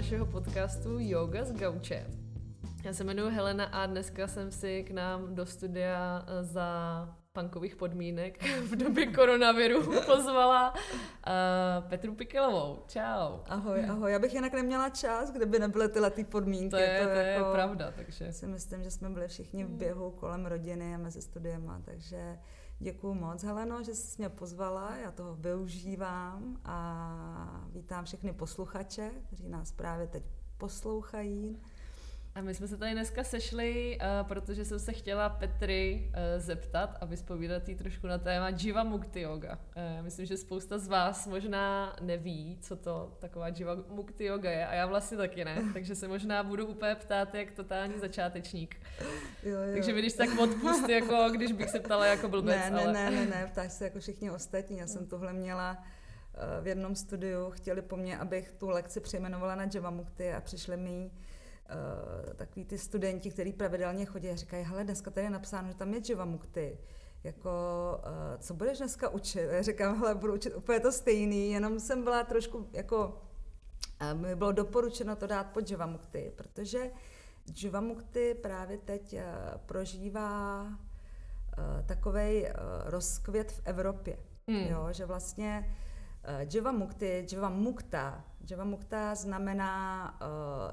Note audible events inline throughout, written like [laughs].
našeho podcastu Yoga z Gauče. Já se jmenuji Helena a dneska jsem si k nám do studia eh, za punkových podmínek [laughs] v době koronaviru [laughs] pozvala uh, Petru Pikelovou. Čau. Ahoj, ahoj. Já bych jinak neměla čas, kdyby nebyly tyhle ty podmínky. To je, to, to jako, je pravda, takže... Si myslím, že jsme byli všichni v běhu kolem rodiny a mezi studiema, takže Děkuji moc, Heleno, že jsi mě pozvala, já toho využívám a vítám všechny posluchače, kteří nás právě teď poslouchají. A my jsme se tady dneska sešli, uh, protože jsem se chtěla Petry uh, zeptat a vyspovídat jí trošku na téma Jiva Mukti Yoga. Uh, myslím, že spousta z vás možná neví, co to taková Jiva Mukti Yoga je a já vlastně taky ne, [laughs] takže se možná budu úplně ptát jak totální začátečník. Jo, jo. Takže když tak odpust, jako když bych se ptala jako blbec, ne, ne, ale... ne, ne, ne, ptáš se jako všichni ostatní, já jsem tohle měla v jednom studiu, chtěli po mně, abych tu lekci přejmenovala na Jiva Mukti a přišli mi uh, takový ty studenti, kteří pravidelně chodí a říkají, hele, dneska tady je napsáno, že tam je Jivamukti. Jako, uh, co budeš dneska učit? Já říkám, hele, budu učit úplně to stejný, jenom jsem byla trošku, jako, uh, mi bylo doporučeno to dát pod Jivamukti, protože Jivamukti právě teď uh, prožívá uh, takový uh, rozkvět v Evropě. Hmm. Jo, že vlastně Jiva Mukti, Jiva Mukta, Jiva Mukta znamená uh,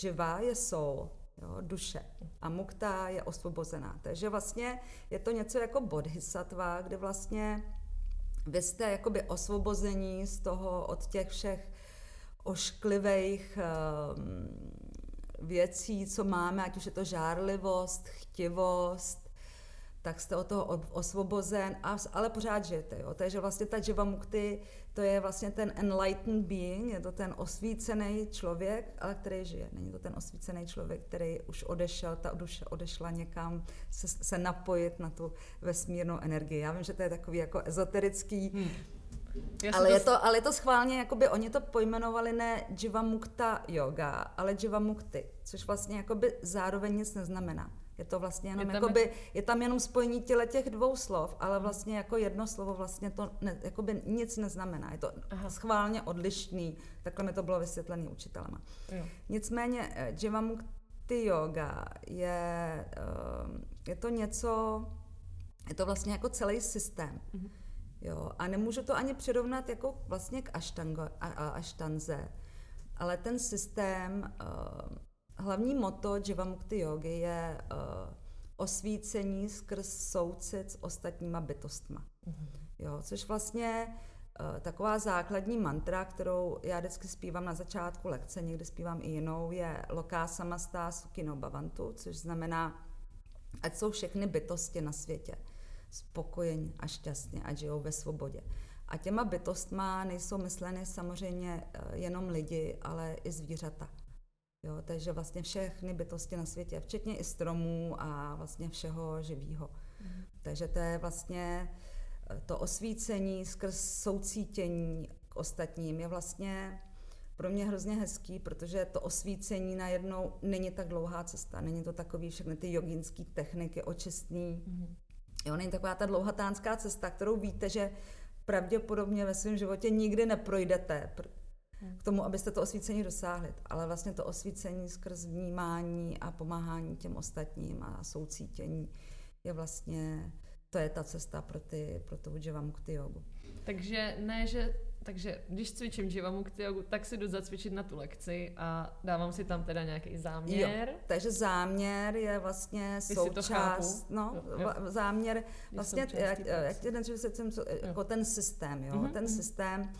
Živa je soul, jo, duše a mukta je osvobozená. Takže vlastně je to něco jako bodhisattva, kde vlastně vy jste jakoby osvobození z toho od těch všech ošklivých um, věcí, co máme, ať už je to žárlivost, chtivost, tak jste od toho osvobozen, a, ale pořád žijete. Jo? Takže vlastně ta Jiva Mukti, to je vlastně ten enlightened being, je to ten osvícený člověk, ale který žije. Není to ten osvícený člověk, který už odešel, ta duše odešla někam se, se napojit na tu vesmírnou energii. Já vím, že to je takový jako ezoterický, hmm. ale, je to, ale je to schválně, jakoby oni to pojmenovali ne Jiva Mukta yoga, ale Jiva Mukti, což vlastně jakoby zároveň nic neznamená. Je to vlastně jenom, je tam, jakoby, je... je tam jenom spojení těle těch dvou slov, ale vlastně jako jedno slovo vlastně to ne, jakoby nic neznamená. Je to Aha. schválně odlišný. Takhle mi to bylo vysvětlené učitelema. Jo. Nicméně eh, Jivamukti yoga je, eh, je to něco, je to vlastně jako celý systém. Mhm. Jo, a nemůžu to ani přirovnat jako vlastně k aštango, a, a, aštanze, ale ten systém uh, hlavní moto Jivamukti yogi je uh, osvícení skrz soucit s ostatníma bytostma. Mm-hmm. Jo, což vlastně uh, taková základní mantra, kterou já vždycky zpívám na začátku lekce, někdy zpívám i jinou, je Loká samastá sukino bavantu, což znamená, ať jsou všechny bytosti na světě spokojení a šťastně, ať žijou ve svobodě. A těma bytostma nejsou mysleny samozřejmě eh, jenom lidi, ale i zvířata. Jo, takže vlastně všechny bytosti na světě, včetně i stromů a vlastně všeho živého. Mm. Takže to je vlastně eh, to osvícení skrz soucítění k ostatním je vlastně pro mě hrozně hezký, protože to osvícení najednou není tak dlouhá cesta. Není to takový všechny ty jogínské techniky očistný. Mm. Jo, není taková ta dlouhatánská cesta, kterou víte, že pravděpodobně ve svém životě nikdy neprojdete, k tomu, abyste to osvícení dosáhli. Ale vlastně to osvícení skrz vnímání a pomáhání těm ostatním a soucítění je vlastně, to je ta cesta pro, ty, pro tu Jivamukti jogu. Takže ne, že takže když cvičím Jivamukti jogu, tak si jdu zacvičit na tu lekci a dávám si tam teda nějaký záměr. Jo, takže záměr je vlastně součást, no, jo, jo. záměr, vlastně, jak, jak, jak ten, jako ten systém, jo, mm-hmm. ten mhm. systém,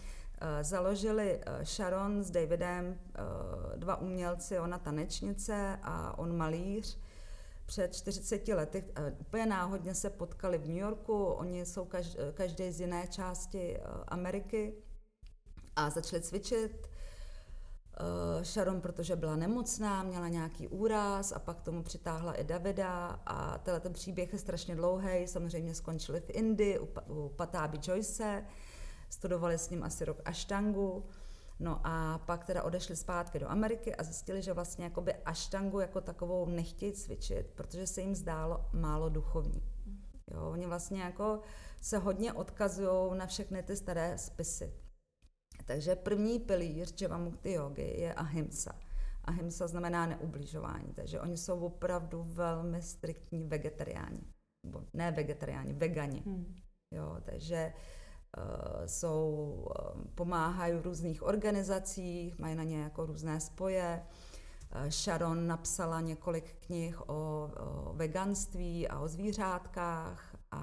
založili eh, Sharon s Davidem, eh, dva umělci, ona tanečnice a on malíř. Před 40 lety úplně náhodně se potkali v New Yorku, oni jsou každý z jiné části Ameriky a začali cvičit. Sharon, protože byla nemocná, měla nějaký úraz a pak tomu přitáhla i Davida a tenhle ten příběh je strašně dlouhý, samozřejmě skončili v Indii u, u Patáby Joyce, studovali s ním asi rok aštangu, no a pak teda odešli zpátky do Ameriky a zjistili, že vlastně jakoby aštangu jako takovou nechtějí cvičit, protože se jim zdálo málo duchovní. Jo, oni vlastně jako se hodně odkazují na všechny ty staré spisy. Takže první pilíř Javamukti jogy je ahimsa. Ahimsa znamená neubližování, takže oni jsou opravdu velmi striktní vegetariáni. Nebo ne vegetariáni, vegani. Hmm. Jo, takže uh, jsou, uh, pomáhají v různých organizacích, mají na ně jako různé spoje. Uh, Sharon napsala několik knih o, o veganství a o zvířátkách a,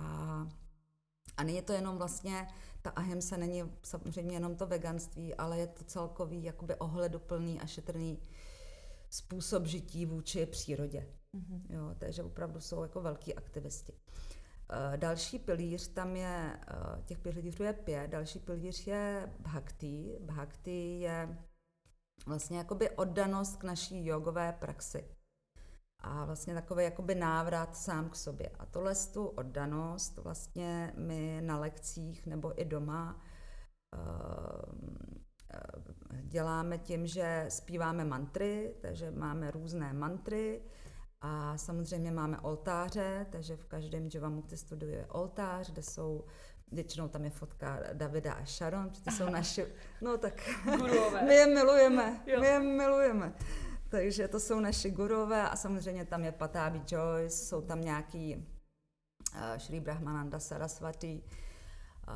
a není to jenom vlastně ta ahimsa není samozřejmě jenom to veganství, ale je to celkový jakoby ohleduplný a šetrný způsob žití vůči přírodě. Mm-hmm. Jo, takže opravdu jsou jako velký aktivisti. Uh, další pilíř, tam je, uh, těch pilířů je pět, další pilíř je bhakti. Bhakti je vlastně jakoby oddanost k naší jogové praxi a vlastně takový jakoby návrat sám k sobě. A tohle tu oddanost vlastně my na lekcích nebo i doma uh, děláme tím, že zpíváme mantry, takže máme různé mantry a samozřejmě máme oltáře, takže v každém Javamukti studiu je oltář, kde jsou Většinou tam je fotka Davida a Sharon, protože jsou [laughs] naši, no tak [laughs] my je milujeme, [laughs] jo. my je milujeme. Takže to jsou naši gurové a samozřejmě tam je Patábi Joyce, jsou tam nějaký uh, Shri Brahmananda Saraswati uh,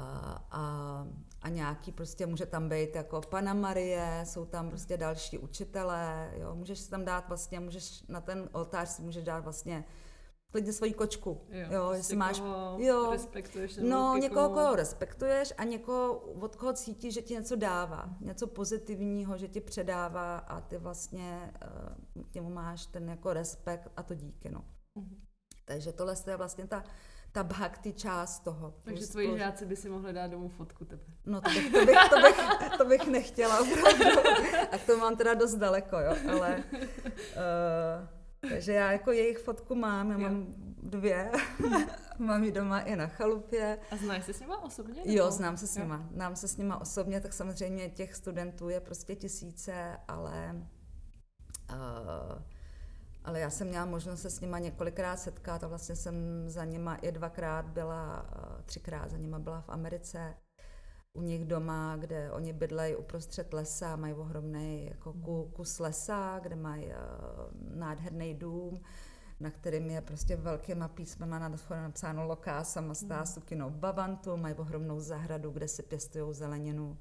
a, a nějaký prostě může tam být jako Pana Marie, jsou tam prostě další učitelé, jo, můžeš si tam dát vlastně, můžeš na ten oltář si můžeš dát vlastně klidně svoji kočku. Jo, jo jestli máš, jo, respektuješ. No, někoho, koho respektuješ a někoho, od koho cítíš, že ti něco dává, něco pozitivního, že ti předává a ty vlastně uh, k němu máš ten jako respekt a to díky, no. Uh-huh. Takže tohle je vlastně ta, ta bhakti část toho. Takže tvoji plus... žáci by si mohli dát domů fotku tebe. No to bych, to bych, to bych, to bych nechtěla opravdu. A to mám teda dost daleko, jo, ale... Uh, takže já jako jejich fotku mám, já jo. mám dvě, mám ji doma i na chalupě. A znáš se s nima osobně? Nebo? Jo, znám se s nima. Jo. Znám se s nima osobně, tak samozřejmě těch studentů je prostě tisíce, ale uh, ale já jsem měla možnost se s nima několikrát setkat a vlastně jsem za nima i dvakrát byla, uh, třikrát za nima byla v Americe. U nich doma, kde oni bydlejí uprostřed lesa, mají ohromný jako kus lesa, kde mají uh, nádherný dům, na kterým je prostě velkýma písmama na napsáno Loká samastá sukino Bavantu, mají ohromnou zahradu, kde si pěstují zeleninu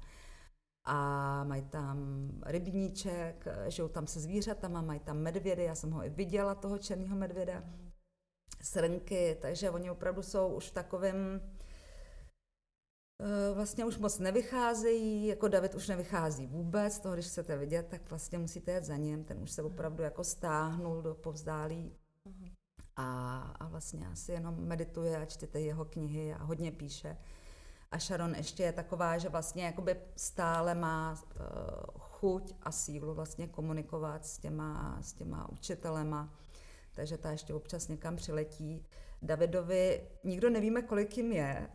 a mají tam rybníček, žijou tam se zvířatama, mají tam medvědy, já jsem ho i viděla, toho černého medvěda, srnky, takže oni opravdu jsou už v takovém Eh, vlastně už moc nevycházejí, jako David už nevychází vůbec, toho když chcete vidět, tak vlastně musíte jet za ním, ten už se opravdu jako stáhnul do povzdálí. A, a vlastně asi jenom medituje a čtete jeho knihy a hodně píše. A Sharon ještě je taková, že vlastně jakoby stále má uh, chuť a sílu vlastně komunikovat s těma, s těma učitelema, takže ta ještě občas někam přiletí. Davidovi nikdo nevíme, kolik jim je,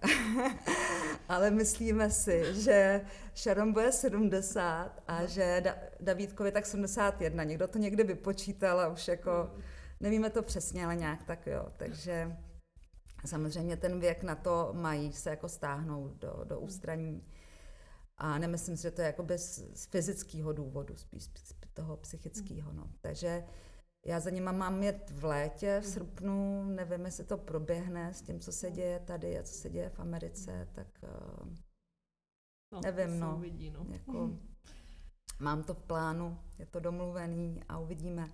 [laughs] ale myslíme si, že Sharon bude 70 a že da- Davídkovi tak 71. Někdo to někdy vypočítal a už jako nevíme to přesně, ale nějak tak jo. Takže samozřejmě ten věk na to mají se jako stáhnout do, do ústraní. A nemyslím si, že to je jako bez z fyzického důvodu, spíš z toho psychického. No. Takže já za nima mám jet v létě, v srpnu, nevím, jestli to proběhne s tím, co se děje tady a co se děje v Americe, tak uh, no, nevím, no. Uvidí, no. Jako, mám to v plánu, je to domluvený a uvidíme.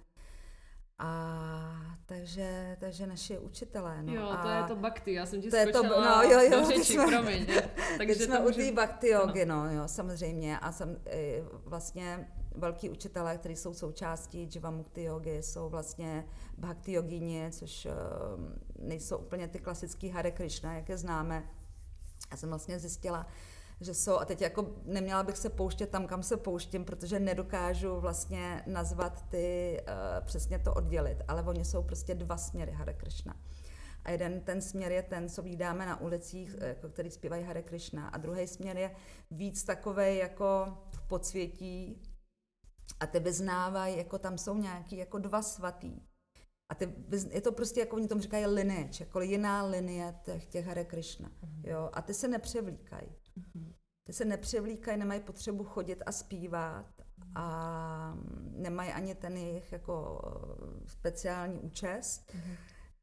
A takže, takže naši učitelé. No, jo, a to je to bakty, já jsem ti to je to, no, jo, jo, do řeči, jsme, promiň. Takže jsme u té bakty jogy, no. jo, samozřejmě. A jsem vlastně velký učitelé, kteří jsou součástí Jivamukti jogy, jsou vlastně bhakti jogíně, což uh, nejsou úplně ty klasické Hare Krishna, jak je známe. Já jsem vlastně zjistila, že jsou, a teď jako neměla bych se pouštět tam, kam se pouštím, protože nedokážu vlastně nazvat ty, uh, přesně to oddělit, ale oni jsou prostě dva směry Hare Krishna. A jeden ten směr je ten, co vydáme na ulicích, eh, jako který zpívají Hare Krishna. A druhý směr je víc takový jako v podsvětí, a ty vyznávají, jako tam jsou nějaký jako dva svatý. A ty, je to prostě, jako oni tomu říkají lineage, jako jiná linie těch, těch Hare Krishna. Uh-huh. Jo? A ty se nepřevlíkají. Uh-huh. Ty se nepřevlíkají, nemají potřebu chodit a zpívat a nemají ani ten jejich jako speciální účes, mm-hmm.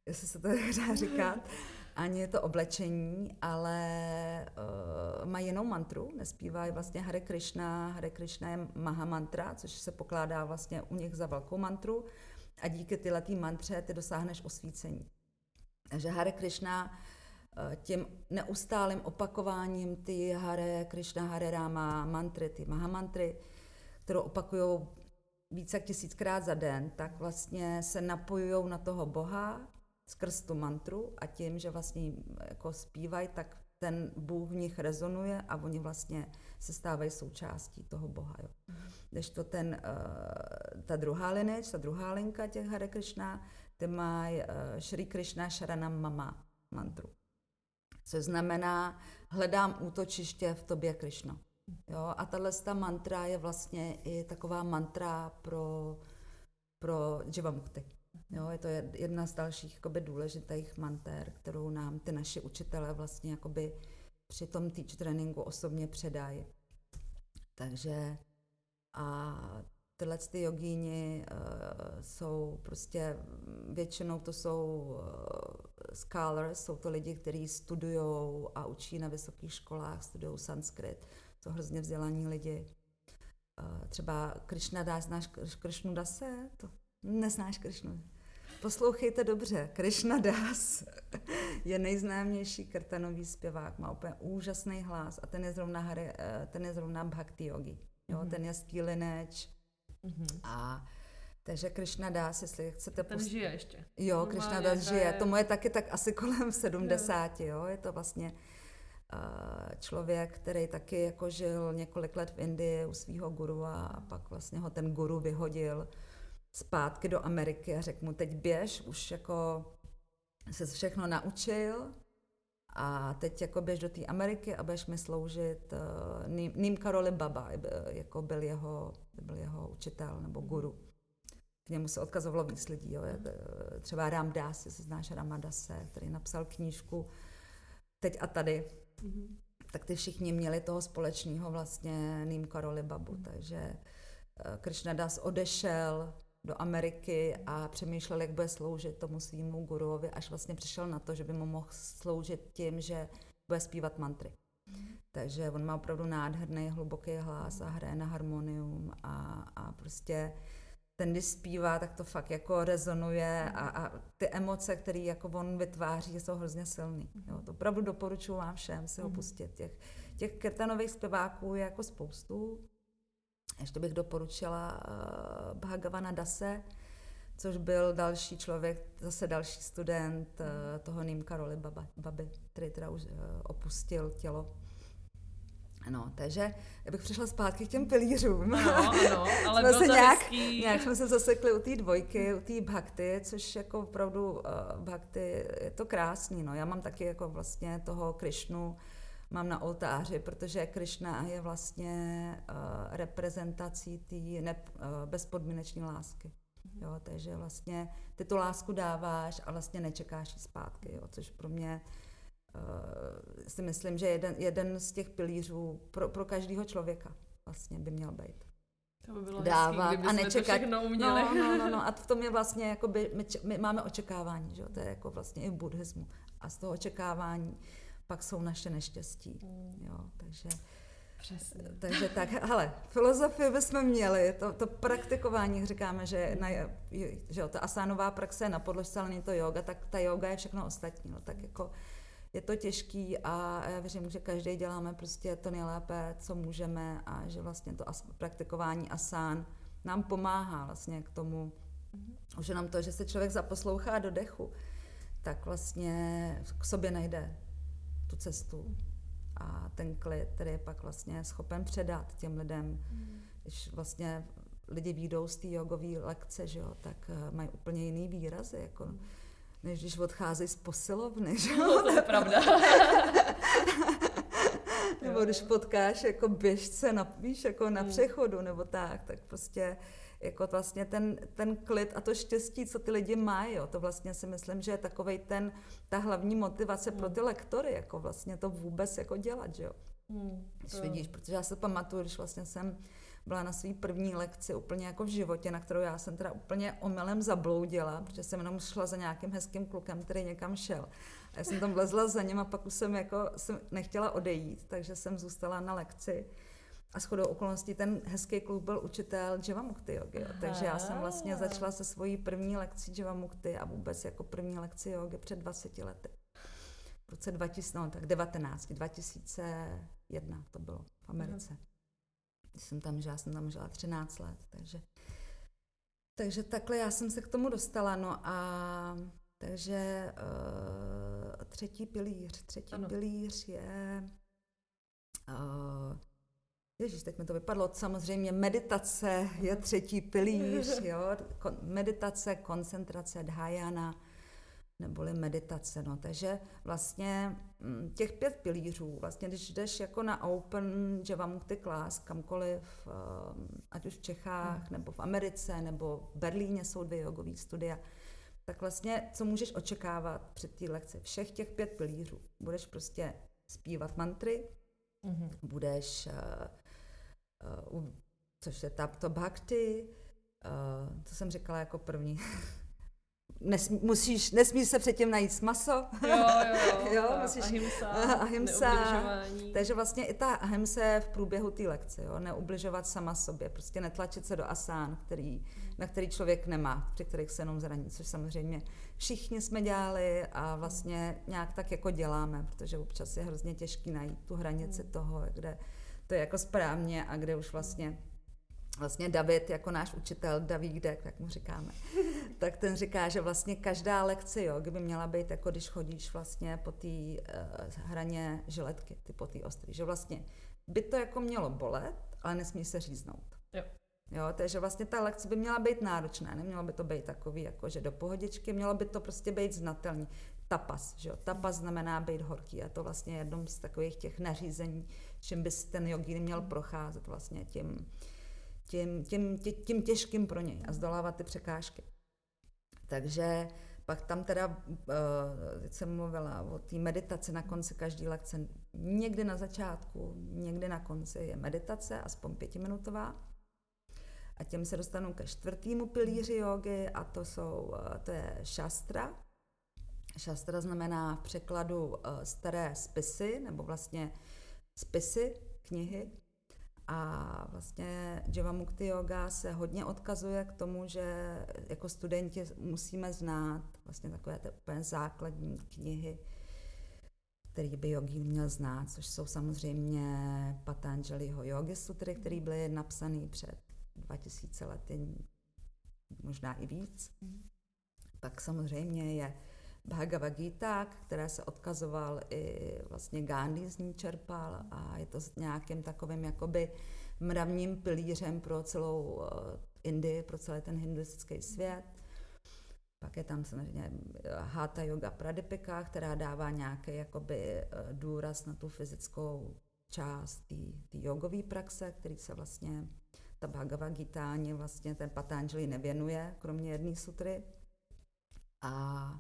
jestli se to [laughs] dá říkat, ani to oblečení, ale uh, mají jinou mantru, nespívají vlastně Hare Krishna, Hare Krishna je Maha mantra, což se pokládá vlastně u nich za velkou mantru a díky tyhle mantře ty dosáhneš osvícení. Takže Hare Krishna eh, tím neustálým opakováním ty Hare Krishna, Hare Rama mantry, ty Mahamantry, kterou opakují více jak tisíckrát za den, tak vlastně se napojují na toho Boha skrz tu mantru a tím, že vlastně jako zpívají, tak ten Bůh v nich rezonuje a oni vlastně se stávají součástí toho Boha. Jo. Když to ten, uh, ta druhá lineč, ta druhá linka těch Hare Krishna, ty mají uh, Shri Krishna Sharanam Mama mantru. Což znamená, hledám útočiště v tobě Krishna. Jo, a tahle ta mantra je vlastně i taková mantra pro, pro Jivamukti. Jo, je to jedna z dalších jakoby, důležitých manter, kterou nám ty naši učitelé vlastně jakoby, při tom teach tréninku osobně předají. Takže a tyhle ty jogíni uh, jsou prostě, většinou to jsou uh, scholars, jsou to lidi, kteří studují a učí na vysokých školách, studují sanskrit, jsou hrozně vzdělaní lidi. Třeba Krishna Das, znáš Krishnu Dase? To neznáš Krishnu. Poslouchejte dobře, Krishna Das je nejznámější krtanový zpěvák, má úplně úžasný hlas a ten je zrovna, Hare, eh, ten je zrovna Bhakti Yogi. Jo, mm-hmm. ten je skýlineč mm-hmm. a takže Krishna Das, jestli chcete... Ten post... žije ještě. Jo, Normálně, Krishna Das žije. Je... To je taky tak asi kolem 70, jo. Je to vlastně uh, člověk, který taky jako žil několik let v Indii u svého guru a pak vlastně ho ten guru vyhodil zpátky do Ameriky a řekl mu, teď běž, už jako se všechno naučil a teď jako běž do té Ameriky a budeš mi sloužit. Uh, Ním Karoli Baba jako byl jeho, byl jeho učitel nebo guru. K němu se odkazovalo víc lidí. Jo. Eh, třeba Ram Das, jestli znáš Ramadase, který napsal knížku Teď a tady. Mm-hmm. Tak ty všichni měli toho společného vlastně Ním Karoli Babu. Mm-hmm. Takže uh, Krishna Das odešel do Ameriky a přemýšlel, jak bude sloužit tomu svýmu guruovi, až vlastně přišel na to, že by mu mohl sloužit tím, že bude zpívat mantry. Takže on má opravdu nádherný, hluboký hlas a hraje na harmonium a, a prostě ten, když zpívá, tak to fakt jako rezonuje a, a ty emoce, které jako on vytváří, jsou hrozně silný. Jo, to opravdu doporučuji vám všem si ho mhm. pustit. Těch, těch kirtanových zpěváků je jako spoustu. Ještě bych doporučila uh, Bhagavana Dase, což byl další člověk, zase další student uh, toho Nýmka Roli Baba, Baby, který teda už uh, opustil tělo. No, takže já bych přišla zpátky k těm pilířům. Ano, ano, [laughs] ale jsme se nějak, nějak jsme se zasekli u té dvojky, u té bhakty, což jako opravdu uh, bhakty, je to krásný, no. Já mám taky jako vlastně toho Krišnu, mám na oltáři, protože Krishna je vlastně uh, reprezentací té uh, bezpodmínečné lásky. Mhm. Jo, takže vlastně ty tu lásku dáváš a vlastně nečekáš ji zpátky, jo, což pro mě uh, si myslím, že jeden, jeden z těch pilířů pro, pro každého člověka vlastně by měl být. To by bylo dávat hezký, a nečekat. To uměli. No, no, no, no, a [laughs] v tom je vlastně, jakoby, my, my máme očekávání, že jo? to je jako vlastně i v buddhismu. A z toho očekávání pak jsou naše neštěstí. Mm. Jo, takže, Přesně. takže tak, hele, filozofii bychom měli, to, to praktikování, říkáme, že, na, že jo, ta asánová praxe je na podložce, ale není to yoga, tak ta yoga je všechno ostatní. No, tak jako je to těžký a já věřím, že každý děláme prostě to nejlépe, co můžeme a že vlastně to as, praktikování asán nám pomáhá vlastně k tomu, mm-hmm. že nám to, že se člověk zaposlouchá do dechu, tak vlastně k sobě najde tu cestu a ten klid, který je pak vlastně schopen předat těm lidem. Mm. Když vlastně lidi výjdou z té jogové lekce, že jo, tak uh, mají úplně jiný výrazy, jako, mm. Než když odcházejí z posilovny. Že jo? No, to je pravda. [laughs] nebo když potkáš jako běžce na, víš, jako na mm. přechodu, nebo tak, tak prostě jako vlastně ten, ten klid a to štěstí, co ty lidi mají, jo, to vlastně si myslím, že je takovej ten, ta hlavní motivace pro ty lektory, jako vlastně to vůbec jako dělat, že jo. Hmm, to... vidíš, protože já se pamatuju, když vlastně jsem byla na své první lekci úplně jako v životě, na kterou já jsem teda úplně omylem zabloudila, protože jsem jenom šla za nějakým hezkým klukem, který někam šel. A já jsem tam vlezla za ním a pak už jsem jako jsem nechtěla odejít, takže jsem zůstala na lekci. A shodou okolností ten hezký kluk byl učitel Mukti jogi. Jo. Takže já jsem vlastně začala se svojí první lekcí Mukti a vůbec jako první lekci jogi před 20 lety. V roce 2000, no tak 19, 2001 to bylo v Americe. Jsem tam žila, jsem tam žila 13 let, takže takže takhle já jsem se k tomu dostala, no a takže uh, třetí pilíř, třetí ano. pilíř je uh, Ježíš, teď mi to vypadlo. Samozřejmě meditace je třetí pilíř, [laughs] jo? Meditace, koncentrace, dhyana, neboli meditace. No. Takže vlastně mm, těch pět pilířů, vlastně když jdeš jako na Open Javamukti Class, kamkoliv, um, ať už v Čechách, hmm. nebo v Americe, nebo v Berlíně jsou dvě jogové studia, tak vlastně co můžeš očekávat před té lekci? Všech těch pět pilířů. Budeš prostě zpívat mantry, mm-hmm. budeš, uh, uh, což je to bhakti, uh, to jsem říkala jako první, [laughs] nesmí, musíš, nesmí se předtím najít maso. Jo, jo, [laughs] jo. jo musíš, ahimsa, [laughs] ahimsa. Takže vlastně i ta ahimsa v průběhu té lekce, jo, neubližovat sama sobě, prostě netlačit se do asán, který, na který člověk nemá, při kterých se jenom zraní, což samozřejmě všichni jsme dělali a vlastně nějak tak jako děláme, protože občas je hrozně těžký najít tu hranici hmm. toho, kde to je jako správně a kde už vlastně vlastně David, jako náš učitel, Davídek, jak mu říkáme, [laughs] tak ten říká, že vlastně každá lekce jo, by měla být jako když chodíš vlastně po té uh, hraně žiletky, ty po té ostrý, že vlastně by to jako mělo bolet, ale nesmí se říznout. Jo. Jo, takže vlastně ta lekce by měla být náročná, nemělo by to být takový, jako že do pohodičky, mělo by to prostě být znatelný. Tapas, že jo? Tapas znamená být horký a to vlastně jednom z takových těch nařízení, čím by ten jogín měl procházet vlastně tím, tím, tím, tím, tím těžkým pro něj a zdolávat ty překážky. Takže pak tam teda, eh, teď jsem mluvila o té meditaci na konci každé lekce, někdy na začátku, někdy na konci je meditace, aspoň pětiminutová. A těm se dostanu ke čtvrtému pilíři jogy a to, jsou, eh, to je šastra. Šastra znamená v překladu eh, staré spisy, nebo vlastně spisy, knihy. A vlastně Mukti Yoga se hodně odkazuje k tomu, že jako studenti musíme znát vlastně takové ty úplně základní knihy, který by jogín měl znát, což jsou samozřejmě Patanjaliho Yogi Sutry, které byly napsané před 2000 lety, možná i víc. Mm. Pak samozřejmě je Bhagavad Gita, které se odkazoval i vlastně Gandhi z ní čerpal a je to s nějakým takovým jakoby mravním pilířem pro celou eh, Indii, pro celý ten hinduistický svět. Pak je tam samozřejmě eh, Hatha Yoga Pradipika, která dává nějaký jakoby eh, důraz na tu fyzickou část té jogové praxe, který se vlastně ta Bhagavad Gita ani vlastně ten Patanjali nevěnuje, kromě jedné sutry. A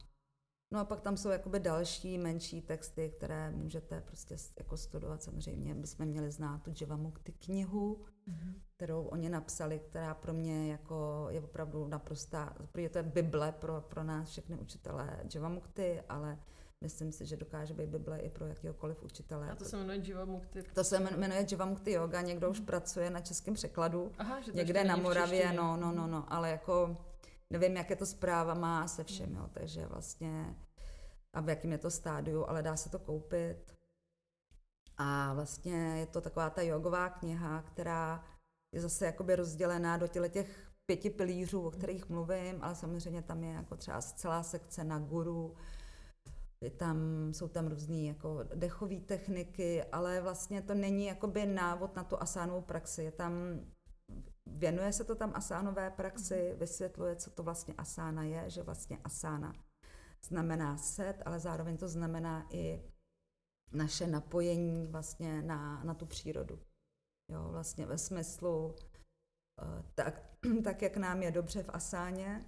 No a pak tam jsou jakoby další menší texty, které můžete prostě jako studovat. Samozřejmě bychom měli znát tu Jivamukti knihu, mm-hmm. kterou oni napsali, která pro mě jako je opravdu naprostá, protože to je Bible pro, pro nás všechny učitelé Jivamukti, ale myslím si, že dokáže být Bible i pro jakýhokoliv učitele. A to se jmenuje Jivamukti? To se jmenuje Jivamukti yoga, někdo už mm-hmm. pracuje na českém překladu, Aha, že někde na Moravě, no, no, no, no, ale jako nevím, jaké to zpráva má se všem, jo, takže vlastně a v jakém je to stádiu, ale dá se to koupit. A vlastně je to taková ta jogová kniha, která je zase jakoby rozdělená do těch pěti pilířů, o kterých mluvím, ale samozřejmě tam je jako třeba celá sekce na guru, je tam, jsou tam různé jako dechové techniky, ale vlastně to není jakoby návod na tu asánovou praxi. Je tam, věnuje se to tam asánové praxi, mhm. vysvětluje, co to vlastně asána je, že vlastně asána znamená set, ale zároveň to znamená i naše napojení vlastně na, na tu přírodu. Jo, vlastně ve smyslu, eh, tak, [clears throat] tak jak nám je dobře v asáně,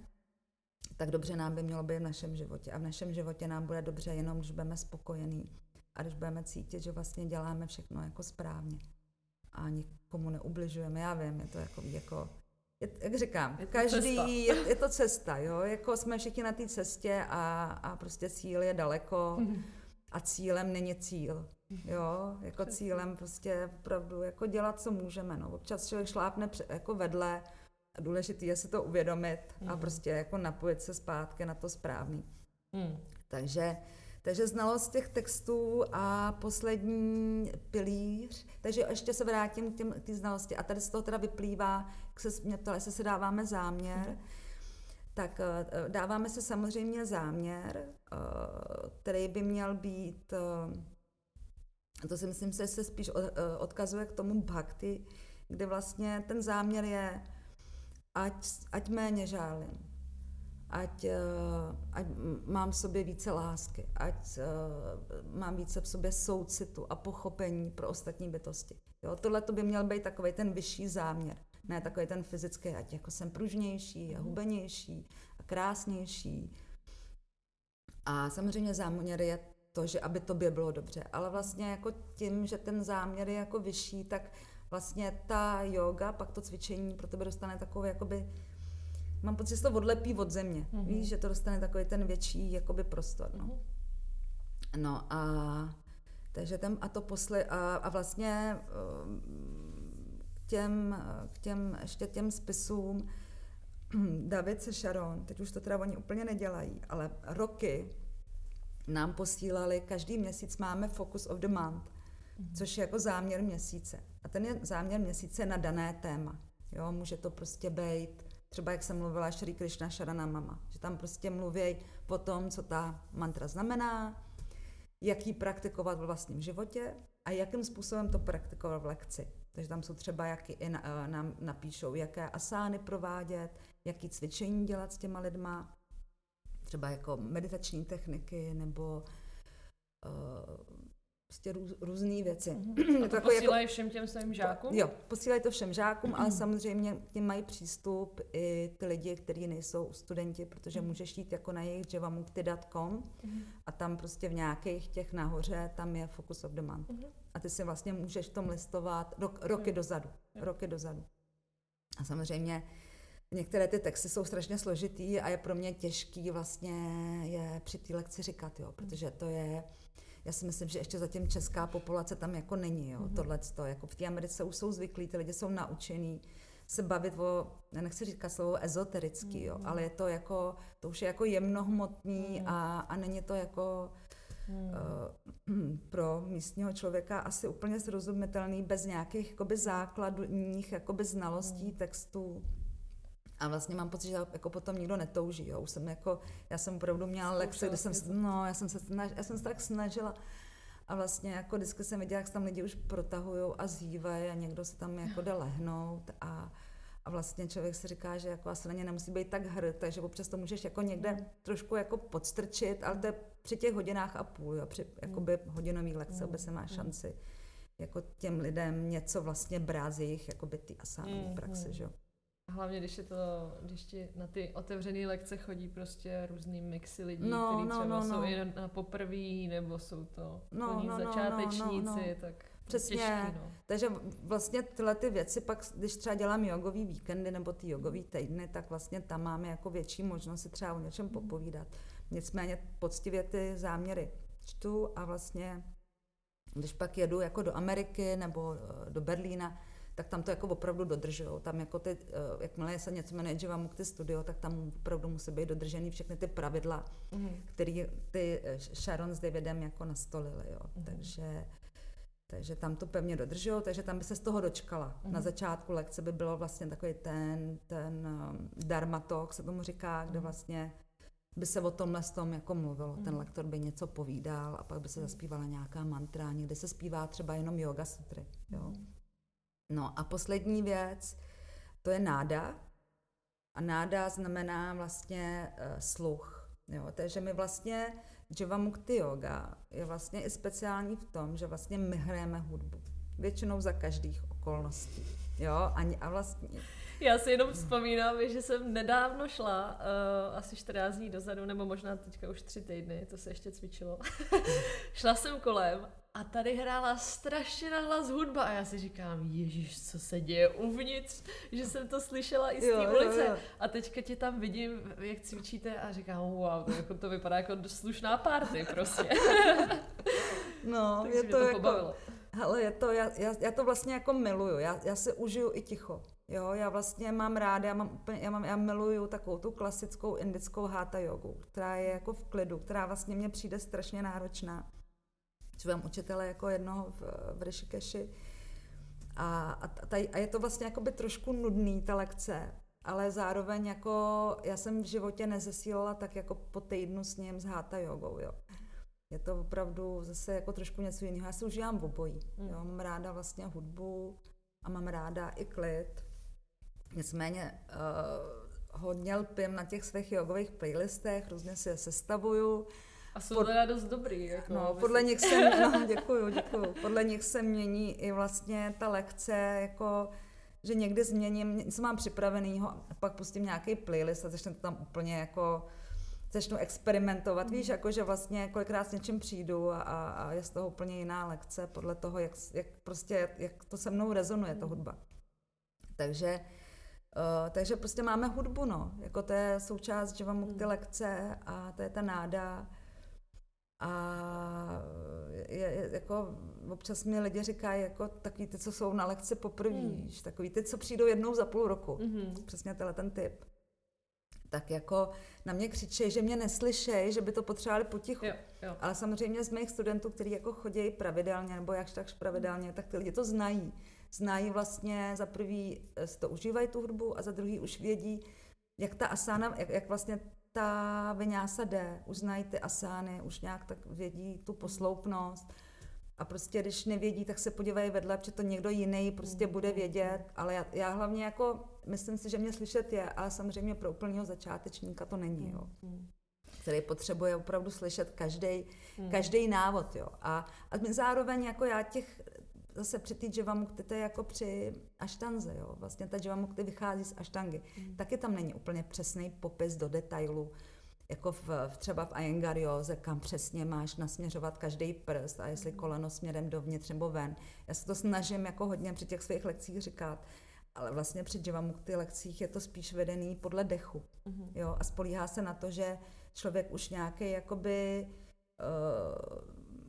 tak dobře nám by mělo být v našem životě. A v našem životě nám bude dobře jenom, když budeme spokojení a když budeme cítit, že vlastně děláme všechno jako správně a nikomu neubližujeme, já vím, je to jako, jako je, jak říkám, je každý, je, je to cesta, jo, jako jsme všichni na té cestě a, a prostě cíl je daleko a cílem není cíl, jo, jako cílem prostě opravdu jako dělat, co můžeme, no, občas člověk šlápne jako vedle, a důležité je si to uvědomit a prostě jako napojit se zpátky na to správný. Mm. Takže takže znalost těch textů a poslední pilíř, takže ještě se vrátím k těm, k znalosti. A tady z toho teda vyplývá, jak se mě ptala, jestli se dáváme záměr, mm. tak uh, dáváme se samozřejmě záměr, uh, který by měl být, to si myslím, že se spíš od, odkazuje k tomu bhakti, kde vlastně ten záměr je, ať, ať méně žálím, ať, eh, ať mám v sobě více lásky, ať uh, mám více v sobě soucitu a pochopení pro ostatní bytosti. Jo, tohle to by měl být takový ten vyšší záměr, ne takový ten fyzický, ať jako jsem pružnější a hubenější a krásnější. A samozřejmě záměr je to, že aby tobě bylo dobře, ale vlastně jako tím, že ten záměr je jako vyšší, tak vlastně ta yoga, pak to cvičení pro tebe dostane takový jakoby mám pocit, že to odlepí od země. Mm-hmm. Víš, že to dostane takový ten větší jakoby prostor. No, mm-hmm. no a takže ten, a to posle, a, a vlastně k těm, k těm, ještě těm spisům [clears throat] David se Sharon, teď už to teda oni úplně nedělají, ale roky nám posílali, každý měsíc máme Focus of the Month, mm-hmm. což je jako záměr měsíce. A ten je záměr měsíce na dané téma. Jo, může to prostě být třeba jak jsem mluvila Shri Krishna Sharana Mama, že tam prostě mluví o tom, co ta mantra znamená, jak ji praktikovat v vlastním životě a jakým způsobem to praktikovat v lekci. Takže tam jsou třeba, jak i na, nám napíšou, jaké asány provádět, jaký cvičení dělat s těma lidma, třeba jako meditační techniky nebo uh, prostě růz, různé věci. Mm-hmm. [clears throat] A to, to posílají jako, všem těm svým žákům? Jo, posílají to všem žákům, mm-hmm. ale samozřejmě k těm mají přístup i ty lidi, kteří nejsou studenti, protože mm-hmm. můžeš jít jako na jejich javamukti.com mm-hmm. a tam prostě v nějakých těch nahoře, tam je Focus of the Month. Mm-hmm. A ty si vlastně můžeš v tom listovat rok, roky mm-hmm. dozadu. Jo. Roky dozadu. A samozřejmě Některé ty texty jsou strašně složitý a je pro mě těžký vlastně je při té lekci říkat, jo, protože to je, já si myslím, že ještě zatím česká populace tam jako není, jo, mm-hmm. tohleto, jako v té Americe už jsou zvyklí, ty lidi jsou naučení se bavit o, já nechci říkat slovo ezoterický, mm-hmm. jo, mhm. ale je to jako, to už je jako jemnohmotný mm-hmm. a, a není to jako mm. uh, pro místního člověka asi úplně srozumitelný bez nějakých jakoby základních jakoby znalostí mm. textů. A vlastně mám pocit, že jako potom nikdo netouží. Jo. Už jsem jako, já jsem opravdu měla lekce, kde jsem, no, já jsem se, snaž, já jsem se tak snažila. A vlastně jako vždycky jsem viděla, jak se tam lidi už protahují a zývají a někdo se tam jako jde lehnout a, a vlastně člověk si říká, že jako asi na ně nemusí být tak hr, takže občas to můžeš jako někde mm. trošku jako podstrčit, ale to je při těch hodinách a půl, jo, při jakoby hodinový lekce, aby se má šanci jako těm lidem něco vlastně brát z jejich jakoby ty asánové praxe, že jo. Hlavně, když je to, když ti na ty otevřené lekce chodí prostě různý mixy lidí, no, kteří no, třeba no, no. jsou jen na poprví, nebo jsou to no, no, no, začátečníci, no, no, no. tak Přesně. Těžký, no. Takže vlastně tyhle ty věci pak, když třeba dělám jogový víkendy nebo ty jogový týdny, tak vlastně tam máme jako větší možnost si třeba o něčem mhm. popovídat. Nicméně poctivě ty záměry čtu a vlastně, když pak jedu jako do Ameriky nebo eh, do Berlína, tak tam to jako opravdu dodržují. Tam jako ty, eh, jakmile se něco jmenuje Mukti Studio, tak tam opravdu musí být dodržený všechny ty pravidla, mm-hmm. které ty eh, Sharon s Davidem jako nastolili. Jo. Mm-hmm. Takže takže tam to pevně dodržují, takže tam by se z toho dočkala. Mm-hmm. Na začátku lekce by bylo vlastně takový ten, ten um, darmatok, se tomu říká, kde mhm. vlastně by se o tomhle s tom jako mluvilo. Mm. Ten lektor by něco povídal a pak by se mhm. zaspívala nějaká mantra, někde se zpívá třeba jenom yoga sutry. Jo. Mm. No a poslední věc, to je náda. A náda znamená vlastně uh, sluch. Jo, takže my vlastně, Mukti Yoga je vlastně i speciální v tom, že vlastně my hrajeme hudbu. Většinou za každých okolností. Jo, a, a vlastně... Já si jenom vzpomínám, že jsem nedávno šla, uh, asi 14 dní dozadu, nebo možná teďka už tři týdny, to se ještě cvičilo. [laughs] šla jsem kolem a tady hrála strašně nahlas hudba a já si říkám, ježíš, co se děje uvnitř, že jsem to slyšela i z té ulice. Jo, jo. A teďka tě tam vidím, jak cvičíte a říkám, wow, to, jako to vypadá jako slušná party prostě. [laughs] no, [laughs] je to, to jako, pobavilo. Hele, je to, já, já, já to vlastně jako miluju, já, já se užiju i ticho. Jo, já vlastně mám ráda, já, mám úplně, já, mám, já miluju takovou tu klasickou indickou háta jogu, která je jako v klidu, která vlastně mně přijde strašně náročná. Třeba učitele jako jednoho v, v Rishikeshi. A, a, taj, a je to vlastně jakoby trošku nudný, ta lekce, ale zároveň jako já jsem v životě nezesílala tak jako po týdnu s ním s háta jogou, jo. Je to opravdu zase jako trošku něco jiného. Já si užívám v obojí. Jo. Hmm. Mám ráda vlastně hudbu a mám ráda i klid. Nicméně uh, hodně lpím na těch svých jogových playlistech, různě si je sestavuju. A jsou Pod... teda dost dobrý. Jako no, podle nich se, [laughs] no, děkuju, děkuju. Podle nich se mění i vlastně ta lekce, jako že někdy změním, něco mám připravenýho a pak pustím nějaký playlist a začnu to tam úplně jako začnu experimentovat, mm. víš, jako že vlastně kolikrát s něčím přijdu a, a je z toho úplně jiná lekce podle toho, jak, jak prostě, jak to se mnou rezonuje, ta hudba. Takže Uh, takže prostě máme hudbu, no. Jako to je součást Jivamukty hmm. lekce a to je ta náda. A je, je, jako občas mi lidi říkají, jako takový ty, co jsou na lekci poprvé, hmm. takový ty, co přijdou jednou za půl roku. Hmm. Přesně tenhle ten typ. Tak jako na mě křičí, že mě neslyšejí, že by to potřebovali potichu. Jo, jo. Ale samozřejmě z mých studentů, kteří jako chodí pravidelně, nebo jakž takž pravidelně, tak ty lidi to znají znají vlastně, za prvý eh, si to užívají tu hudbu a za druhý už vědí, jak ta asána, jak, jak vlastně ta vyňása jde, už znají ty asány, už nějak tak vědí tu posloupnost. A prostě když nevědí, tak se podívají vedle, protože to někdo jiný prostě bude vědět. Ale já, já hlavně jako, myslím si, že mě slyšet je, ale samozřejmě pro úplného začátečníka to není, jo. Který potřebuje opravdu slyšet každý, každý návod, jo. A, a zároveň jako já těch zase při té Jivamukti, to je jako při aštanze, jo. Vlastně ta Jivamukti vychází z aštangy. Mm. Taky tam není úplně přesný popis do detailu, jako v, třeba v Ayengarioze, kam přesně máš nasměřovat každý prst a jestli mm. koleno směrem dovnitř nebo ven. Já se to snažím jako hodně při těch svých lekcích říkat, ale vlastně při Jivamukti lekcích je to spíš vedený podle dechu. Mm. Jo, a spolíhá se na to, že člověk už nějaký jakoby uh,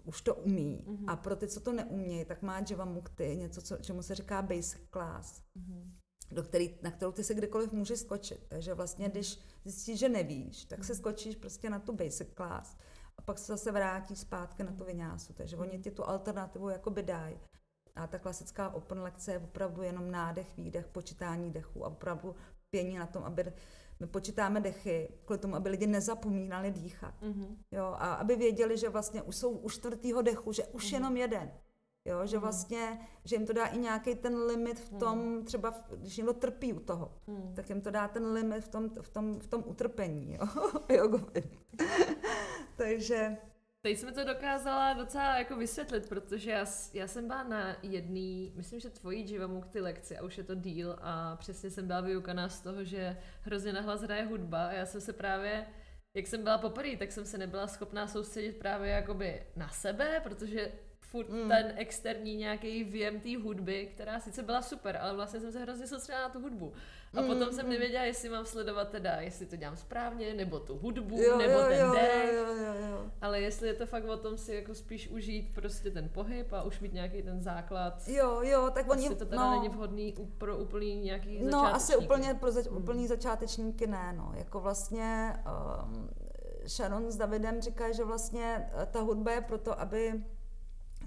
už to umí. Mm-hmm. A pro ty, co to neumějí, tak má Java Mukti něco, co, čemu se říká basic class, mm-hmm. do který, na kterou ty se kdykoliv můžeš skočit. Takže vlastně, mm-hmm. když zjistíš, že nevíš, tak mm-hmm. se skočíš prostě na tu basic class a pak se zase vrátíš zpátky na tu vyňásu. Takže oni ti tu alternativu jakoby dají. A ta klasická open lekce je opravdu jenom nádech, výdech, počítání dechu a opravdu pění na tom, aby my počítáme dechy kvůli tomu, aby lidi nezapomínali dýchat. Mm-hmm. Jo, a aby věděli, že vlastně už jsou u čtvrtého dechu, že už mm-hmm. jenom jeden. Jo, že mm. vlastně, že jim to dá i nějaký ten limit v tom, mm. třeba když někdo trpí u toho, mm. tak jim to dá ten limit v tom, v tom, v tom utrpení, jo, [laughs] [laughs] Takže Teď jsme to dokázala docela jako vysvětlit, protože já, já jsem byla na jedný, myslím, že tvojí Jivamukti lekci a už je to díl a přesně jsem byla vyukaná z toho, že hrozně nahlas hraje hudba. A já jsem se právě, jak jsem byla poprvé, tak jsem se nebyla schopná soustředit právě jakoby na sebe, protože furt mm. ten externí nějaký věm té hudby, která sice byla super, ale vlastně jsem se hrozně soustředila na tu hudbu. A mm, potom jsem mm. nevěděla, jestli mám sledovat teda, jestli to dělám správně, nebo tu hudbu, jo, nebo jo, ten jo, dech. Jo, jo, jo. Ale jestli je to fakt o tom si jako spíš užít prostě ten pohyb a už mít nějaký ten základ. Jo, jo, tak oni... Asi to teda no, není vhodný pro úplný nějaký No, asi úplně pro zač- mm. úplný začátečníky ne, no. Jako vlastně um, Sharon s Davidem říkají, že vlastně eh, ta hudba je proto, aby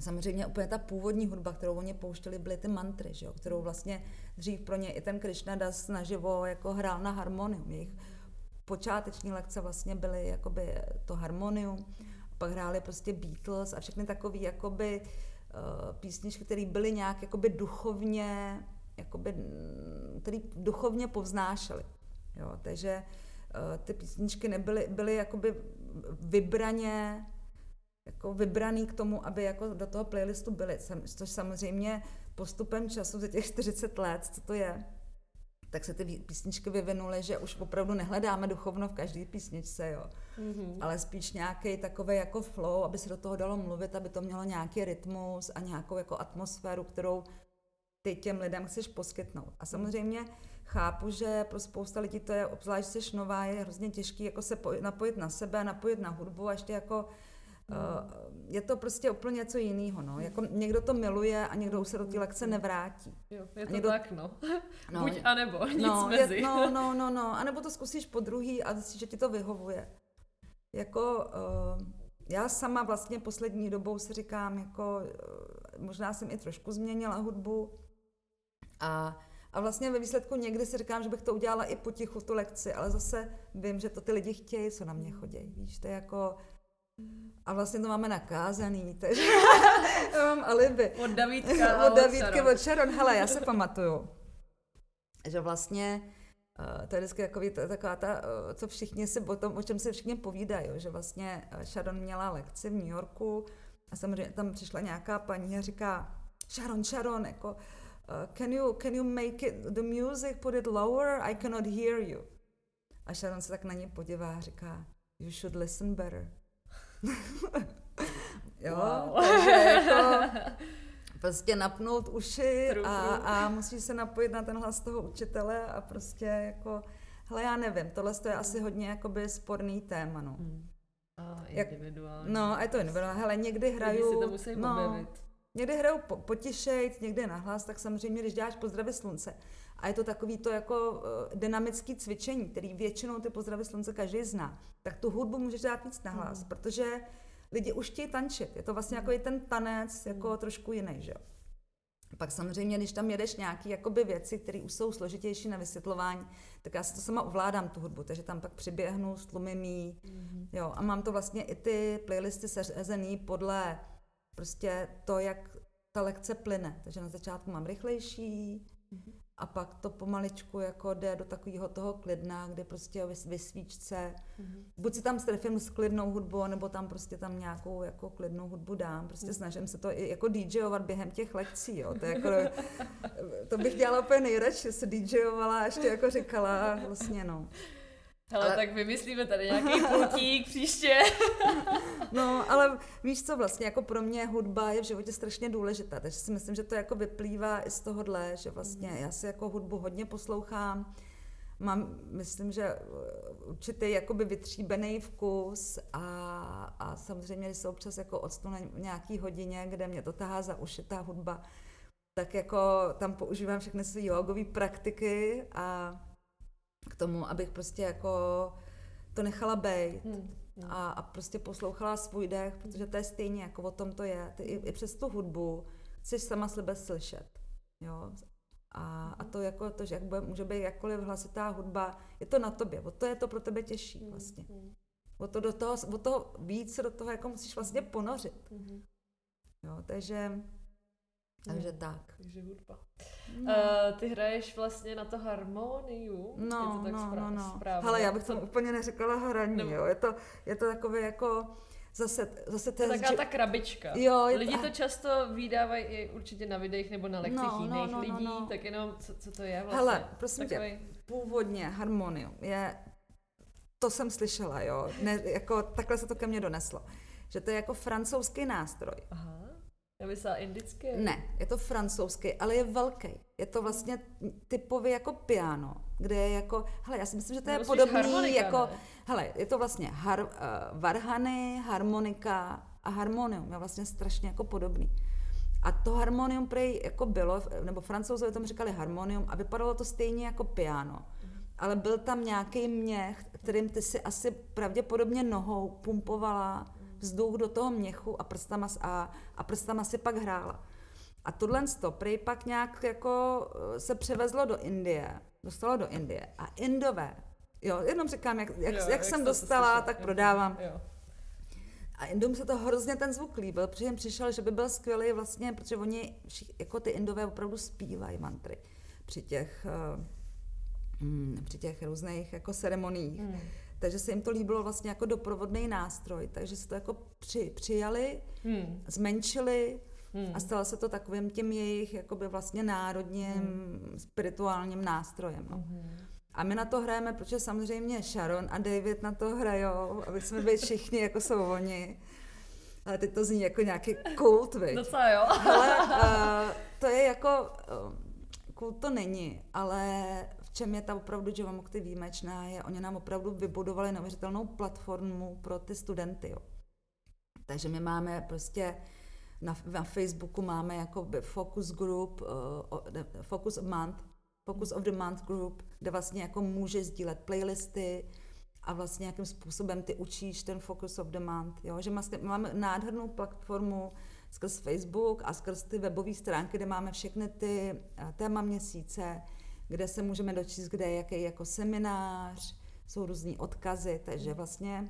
Samozřejmě úplně ta původní hudba, kterou oni pouštěli, byly ty mantry, že jo? kterou vlastně dřív pro ně i ten Krishna Das naživo jako hrál na harmonium. Jejich počáteční lekce vlastně byly jakoby to harmonium, pak hráli prostě Beatles a všechny takové jakoby uh, písničky, které byly nějak jakoby duchovně, jakoby, který duchovně povznášely. Jo? Takže uh, ty písničky nebyly byly jakoby vybraně jako vybraný k tomu, aby jako do toho playlistu byly. Což samozřejmě postupem času za těch 40 let, co to je, tak se ty písničky vyvinuly, že už opravdu nehledáme duchovno v každé písničce, jo. Mm-hmm. Ale spíš nějaký takový jako flow, aby se do toho dalo mluvit, aby to mělo nějaký rytmus a nějakou jako atmosféru, kterou ty těm lidem chceš poskytnout. A samozřejmě chápu, že pro spousta lidí to je, obzvlášť jsi nová, je hrozně těžký jako se napojit na sebe, napojit na hudbu a ještě jako je to prostě úplně něco jiného. No. Jako někdo to miluje a někdo už se do té lekce nevrátí. Jo, je to někdo... tak, no. [laughs] no. Buď a nebo, nic no, mezi. Je, no, no, [laughs] no, no. A nebo to zkusíš po druhý a zjistíš, že ti to vyhovuje. Jako uh, já sama vlastně poslední dobou si říkám, jako uh, možná jsem i trošku změnila hudbu a a vlastně ve výsledku někdy si říkám, že bych to udělala i potichu tu lekci, ale zase vím, že to ty lidi chtějí, co na mě chodí. Víš, to je jako, a vlastně to máme nakázaný, takže [laughs] mám alibi. Od Davídka Od Davídky, od Sharon. Hele, já se pamatuju, že vlastně Uh, to je vždycky takový, taková ta, uh, co všichni si o tom, o čem se všichni povídají, že vlastně uh, Sharon měla lekci v New Yorku a samozřejmě tam přišla nějaká paní a říká, Sharon, Sharon, jako, can, you, can you make it, the music, put it lower, I cannot hear you. A Sharon se tak na ní podívá a říká, you should listen better. Jo, wow. takže jako [laughs] prostě napnout uši a, a musíš se napojit na ten hlas toho učitele a prostě jako, hele já nevím, tohle je asi hodně jakoby sporný téma, no. Hmm. A individuální. Jak, no, a je to individuální. Hele, někdy hraju... si to musí no, Někdy hraju po, potišejt, někdy nahlas, tak samozřejmě, když děláš pozdravy slunce. A je to takový to jako uh, dynamický cvičení, který většinou ty pozdravy slunce každý zná. Tak tu hudbu můžeš dát víc nahlas, mm. protože lidi už chtějí tančit. Je to vlastně jako i ten tanec jako mm. trošku jiný, že jo. Pak samozřejmě, když tam jedeš nějaké jakoby věci, které už jsou složitější na vysvětlování, tak já si to sama ovládám tu hudbu, takže tam pak přiběhnu, stlumím jí, mm-hmm. jo, a mám to vlastně i ty playlisty seřezený podle prostě to, jak ta lekce plyne. Takže na začátku mám rychlejší, mm-hmm a pak to pomaličku jako jde do takového toho klidna, kde prostě ve svíčce, mm-hmm. buď si tam strefím s klidnou hudbou, nebo tam prostě tam nějakou jako klidnou hudbu dám. Prostě mm. snažím se to i jako DJovat během těch lekcí, jo. To, jako, to bych dělala úplně nejradši, se DJovala a ještě jako říkala vlastně, no. Hele, ale... tak vymyslíme tady nějaký pultík příště. [laughs] no, ale víš co, vlastně jako pro mě hudba je v životě strašně důležitá, takže si myslím, že to jako vyplývá i z tohohle, že vlastně mm. já si jako hudbu hodně poslouchám, mám, myslím, že uh, určitý jakoby vytříbený vkus a, a samozřejmě, když se občas jako odstu na nějaký hodině, kde mě to tahá za uši ta hudba, tak jako tam používám všechny své jogové praktiky a k tomu, abych prostě jako to nechala být. Hmm. Hmm. A, a prostě poslouchala svůj dech, protože to je stejně, jako o tom to je. Ty i, i přes tu hudbu chceš sama sebe slyšet. Jo? A, a to jako to, že jak bude, může být jakkoliv hlasitá hudba, je to na tobě, o to je to pro tebe těžší hmm, vlastně. Hmm. O to, do toho, o to víc do toho jako musíš vlastně ponořit. Jo, takže takže hmm. tak. Takže hudba. No. Uh, ty hraješ vlastně na to harmoniu? No, je to tak no, no, no. Správně. Ale já bych to úplně neřekla hraní, no. jo. Je to, je to takové jako zase, zase to je taková ta krabička. Jo, je Lidi to často vydávají i určitě na videích nebo na lekcích no, jiných no, no, lidí, no, no. tak jenom co, co to je vlastně? Hele, prosím Takový... tě, původně harmonium je, to jsem slyšela, jo, ne, jako takhle se to ke mně doneslo, že to je jako francouzský nástroj. Aha já myslela indický? Ne, je to francouzský, ale je velký. Je to vlastně typově jako piano, kde je jako, hele, já si myslím, že to je Musíš podobný jako, ne? hele, je to vlastně har, uh, varhany, harmonika a harmonium, je vlastně strašně jako podobný. A to harmonium prej jako bylo, nebo francouzové tomu říkali harmonium a vypadalo to stejně jako piano. Ale byl tam nějaký měch, kterým ty si asi pravděpodobně nohou pumpovala vzduch do toho měchu a prstama, a, a prstama si pak hrála. A tohle prej pak nějak jako eh, se převezlo do Indie, dostalo do Indie. A Indové, jo, jenom říkám, jak, jak, jo, jak, jak jsem dostala, tak prodávám. Jo. A Indům se to hrozně ten zvuk líbil, protože jim přišel, že by byl skvělý vlastně, protože oni, jako ty Indové opravdu zpívají mantry při těch, uh, při těch různých jako ceremoniích. Hmm takže se jim to líbilo vlastně jako doprovodný nástroj, takže se to jako při, přijali, hmm. zmenšili hmm. a stalo se to takovým tím jejich jakoby vlastně národním hmm. spirituálním nástrojem. No. Hmm. A my na to hrajeme, protože samozřejmě Sharon a David na to hrajou, aby jsme byli všichni jako jsou oni. Ale teď to zní jako nějaký kult, viď? Docela jo. Ale uh, to je jako, uh, kult to není, ale čem je ta opravdu Jivamukti výjimečná, je, oni nám opravdu vybudovali neuvěřitelnou platformu pro ty studenty, jo. Takže my máme prostě na, na Facebooku máme jako focus group, uh, focus month, focus of the month group, kde vlastně jako může sdílet playlisty, a vlastně jakým způsobem ty učíš ten focus of the month. Jo? Že vlastně máme nádhernou platformu skrz Facebook a skrz ty webové stránky, kde máme všechny ty eh, téma měsíce, kde se můžeme dočíst, kde je jaký jako seminář, jsou různý odkazy, takže vlastně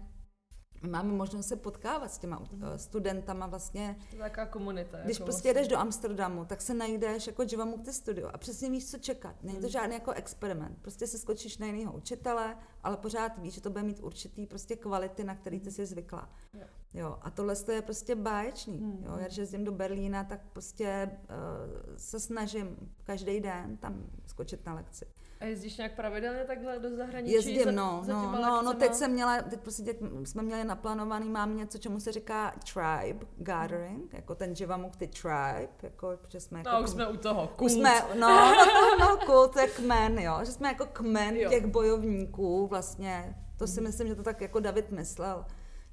máme možnost se potkávat s těma mm. studentama vlastně. To je taková komunita. Když jako prostě vlastně. jdeš do Amsterdamu, tak se najdeš jako Jivamukti studio a přesně víš, co čekat. Není to mm. žádný jako experiment. Prostě si skočíš na jiného učitele, ale pořád víš, že to bude mít určitý prostě kvality, na který ty jsi zvykla. Yeah. Jo, a tohle je prostě báječný. Jo, já když jezdím do Berlína, tak prostě uh, se snažím každý den tam skočit na lekci. A jezdíš nějak pravidelně takhle do zahraničí? Jezdím, za, no, za no, no, no, teď jsem měla, teď prostě teď jsme měli naplánovaný, mám něco, čemu se říká tribe gathering, mm. jako ten Jivamukti tribe, jako, že jsme jako... No, už jsme u toho, kult. Jsme, no, no, no, kult je kmen, jo, že jsme jako kmen jo. těch bojovníků vlastně, to si mm. myslím, že to tak jako David myslel,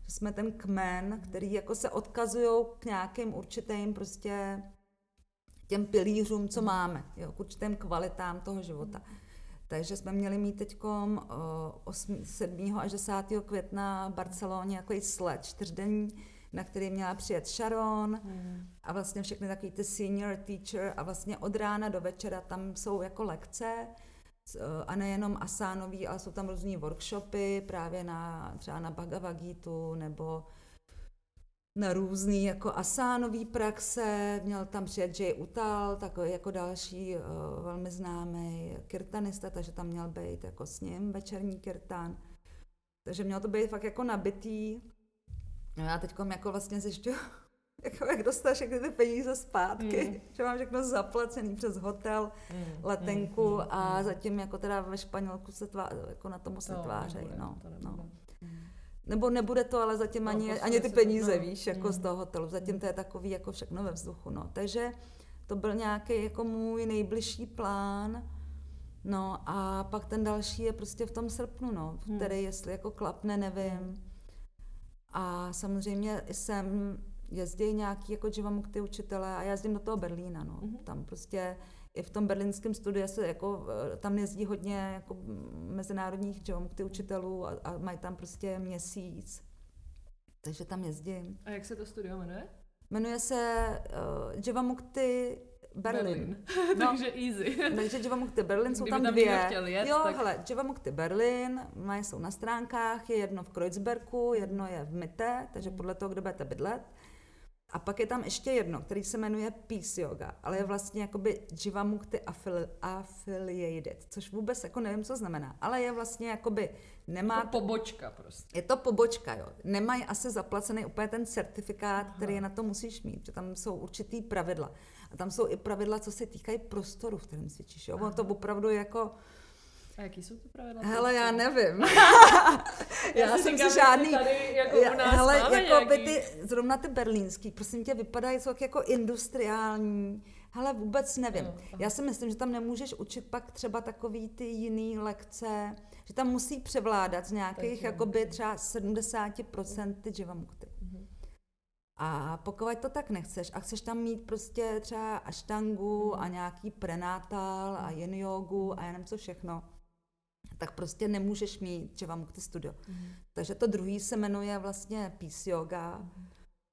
že jsme ten kmen, který jako se odkazují k nějakým určitým prostě těm pilířům, co máme, jo, k určitým kvalitám toho života. Takže jsme měli mít teď 7. až 10. května v Barceloně jako sled čtyřdenní, na který měla přijet Sharon mm. a vlastně všechny takový ty senior teacher a vlastně od rána do večera tam jsou jako lekce a nejenom asánový, ale jsou tam různý workshopy právě na třeba na Bhagavad Gita nebo na různý jako asánový praxe, měl tam přijet Jay Utal, takový jako další uh, velmi známý kirtanista, takže tam měl být jako s ním večerní kirtan. Takže mělo to být fakt jako nabitý. No já teď jako vlastně zjišťuju, [laughs] jako jak dostat všechny ty peníze zpátky, mm. [laughs] že mám všechno zaplacený přes hotel, mm. letenku mm. a mm. zatím jako teda ve Španělsku se tvá, jako na tomu se tvářejí. No, to no. Nebo nebude to, ale zatím no, ani, prostě ani ty peníze, to, víš, jako mm. z toho hotelu. Zatím to je takový jako všechno ve vzduchu, no. Takže to byl nějaký jako můj nejbližší plán. No a pak ten další je prostě v tom srpnu, no, hmm. který jestli jako klapne, nevím. A samozřejmě jsem jezdí nějaký jako Jivamukti učitelé a já jezdím do toho Berlína, no. Hmm. Tam prostě i v tom berlínském studiu se jako, eh, tam jezdí hodně jako mezinárodních ty učitelů a, a mají tam prostě měsíc. Takže tam jezdím. A jak se to studio jmenuje? Jmenuje se uh, Jivamukti Berlin. Berlin. No, [laughs] takže easy. [laughs] takže Jivamukti Berlin jsou tam, tam dvě. Jet, jo, tak... hele, Jivamukti Berlin, mají jsou na stránkách, je jedno v Kreuzbergu, jedno je v Mitte, takže podle toho, kde budete bydlet. A pak je tam ještě jedno, který se jmenuje Peace Yoga, ale je vlastně jakoby Jivamukti affili- affiliated, což vůbec jako nevím, co znamená, ale je vlastně jakoby nemá... Jako pobočka prostě. Je to pobočka, jo. Nemají asi zaplacený úplně ten certifikát, Aha. který na to musíš mít, protože tam jsou určitý pravidla. A tam jsou i pravidla, co se týkají prostoru, v kterém cvičíš, jo. Ono to opravdu jako a jaký jsou to pravidla? Hele, já nevím. [laughs] já, [laughs] já jsem si žádný... Tady jako u nás hele, jako nějaký... ty, zrovna ty berlínský, prosím tě, vypadají jsou jako industriální. Hele, vůbec nevím. No, já si myslím, že tam nemůžeš učit pak třeba takový ty jiný lekce, že tam musí převládat z nějakých Takže, jakoby třeba 70% ty dživamukty. Mhm. A pokud to tak nechceš a chceš tam mít prostě třeba aštangu a mhm. nějaký prenatal a yin jogu a já nevím co všechno, tak prostě nemůžeš mít vám ty studio. Mm. Takže to druhý se jmenuje vlastně Peace Yoga, mm.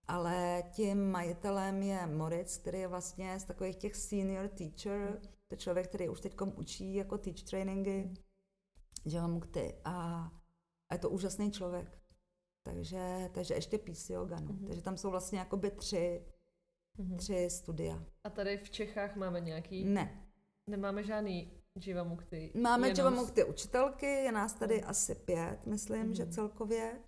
ale tím majitelem je Moritz, který je vlastně z takových těch senior teacher, to je člověk, který už teď učí jako teach trainingy, vám ty a, a je to úžasný člověk. Takže, takže ještě Peace Yoga, no. Mm. Takže tam jsou vlastně jakoby tři, mm. tři studia. A tady v Čechách máme nějaký? Ne. Nemáme žádný Jiva Mukti? Máme Jiva Mukti učitelky, je nás tady asi pět, myslím, hmm. že celkově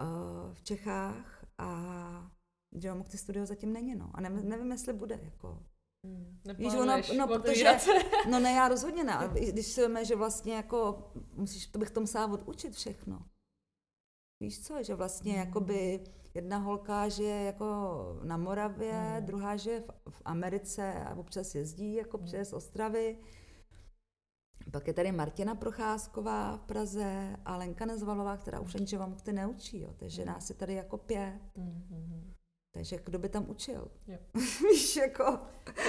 uh, v Čechách a Jiva Mukti studio zatím není, no. A nevím, nevím jestli bude, jako. Hmm. Víš, ono, no, protože, [laughs] no ne, já rozhodně ne. [laughs] Když si víme, že vlastně jako, musíš, to bych tom sám odučit všechno. Víš co, že vlastně hmm. jakoby jedna holka žije jako na Moravě, hmm. druhá žije v, v Americe a občas jezdí jako hmm. přes Ostravy. Pak je tady Martina Procházková v Praze a Lenka Nezvalová, která už ani že vám ty neučí, jo, takže nás je tady jako pět. Hmm. Takže kdo by tam učil? [laughs] Víš, jako...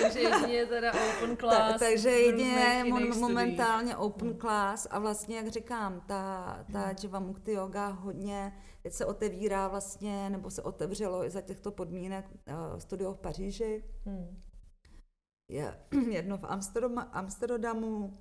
Takže jedině teda open class. Ta, takže jedině mon, momentálně open hmm. class a vlastně, jak říkám, ta, ta hmm. Jiva Mukti yoga hodně, teď se otevírá vlastně, nebo se otevřelo i za těchto podmínek uh, studio v Paříži. Hmm. Je [clears throat] jedno v Amsterdam, Amsterdamu,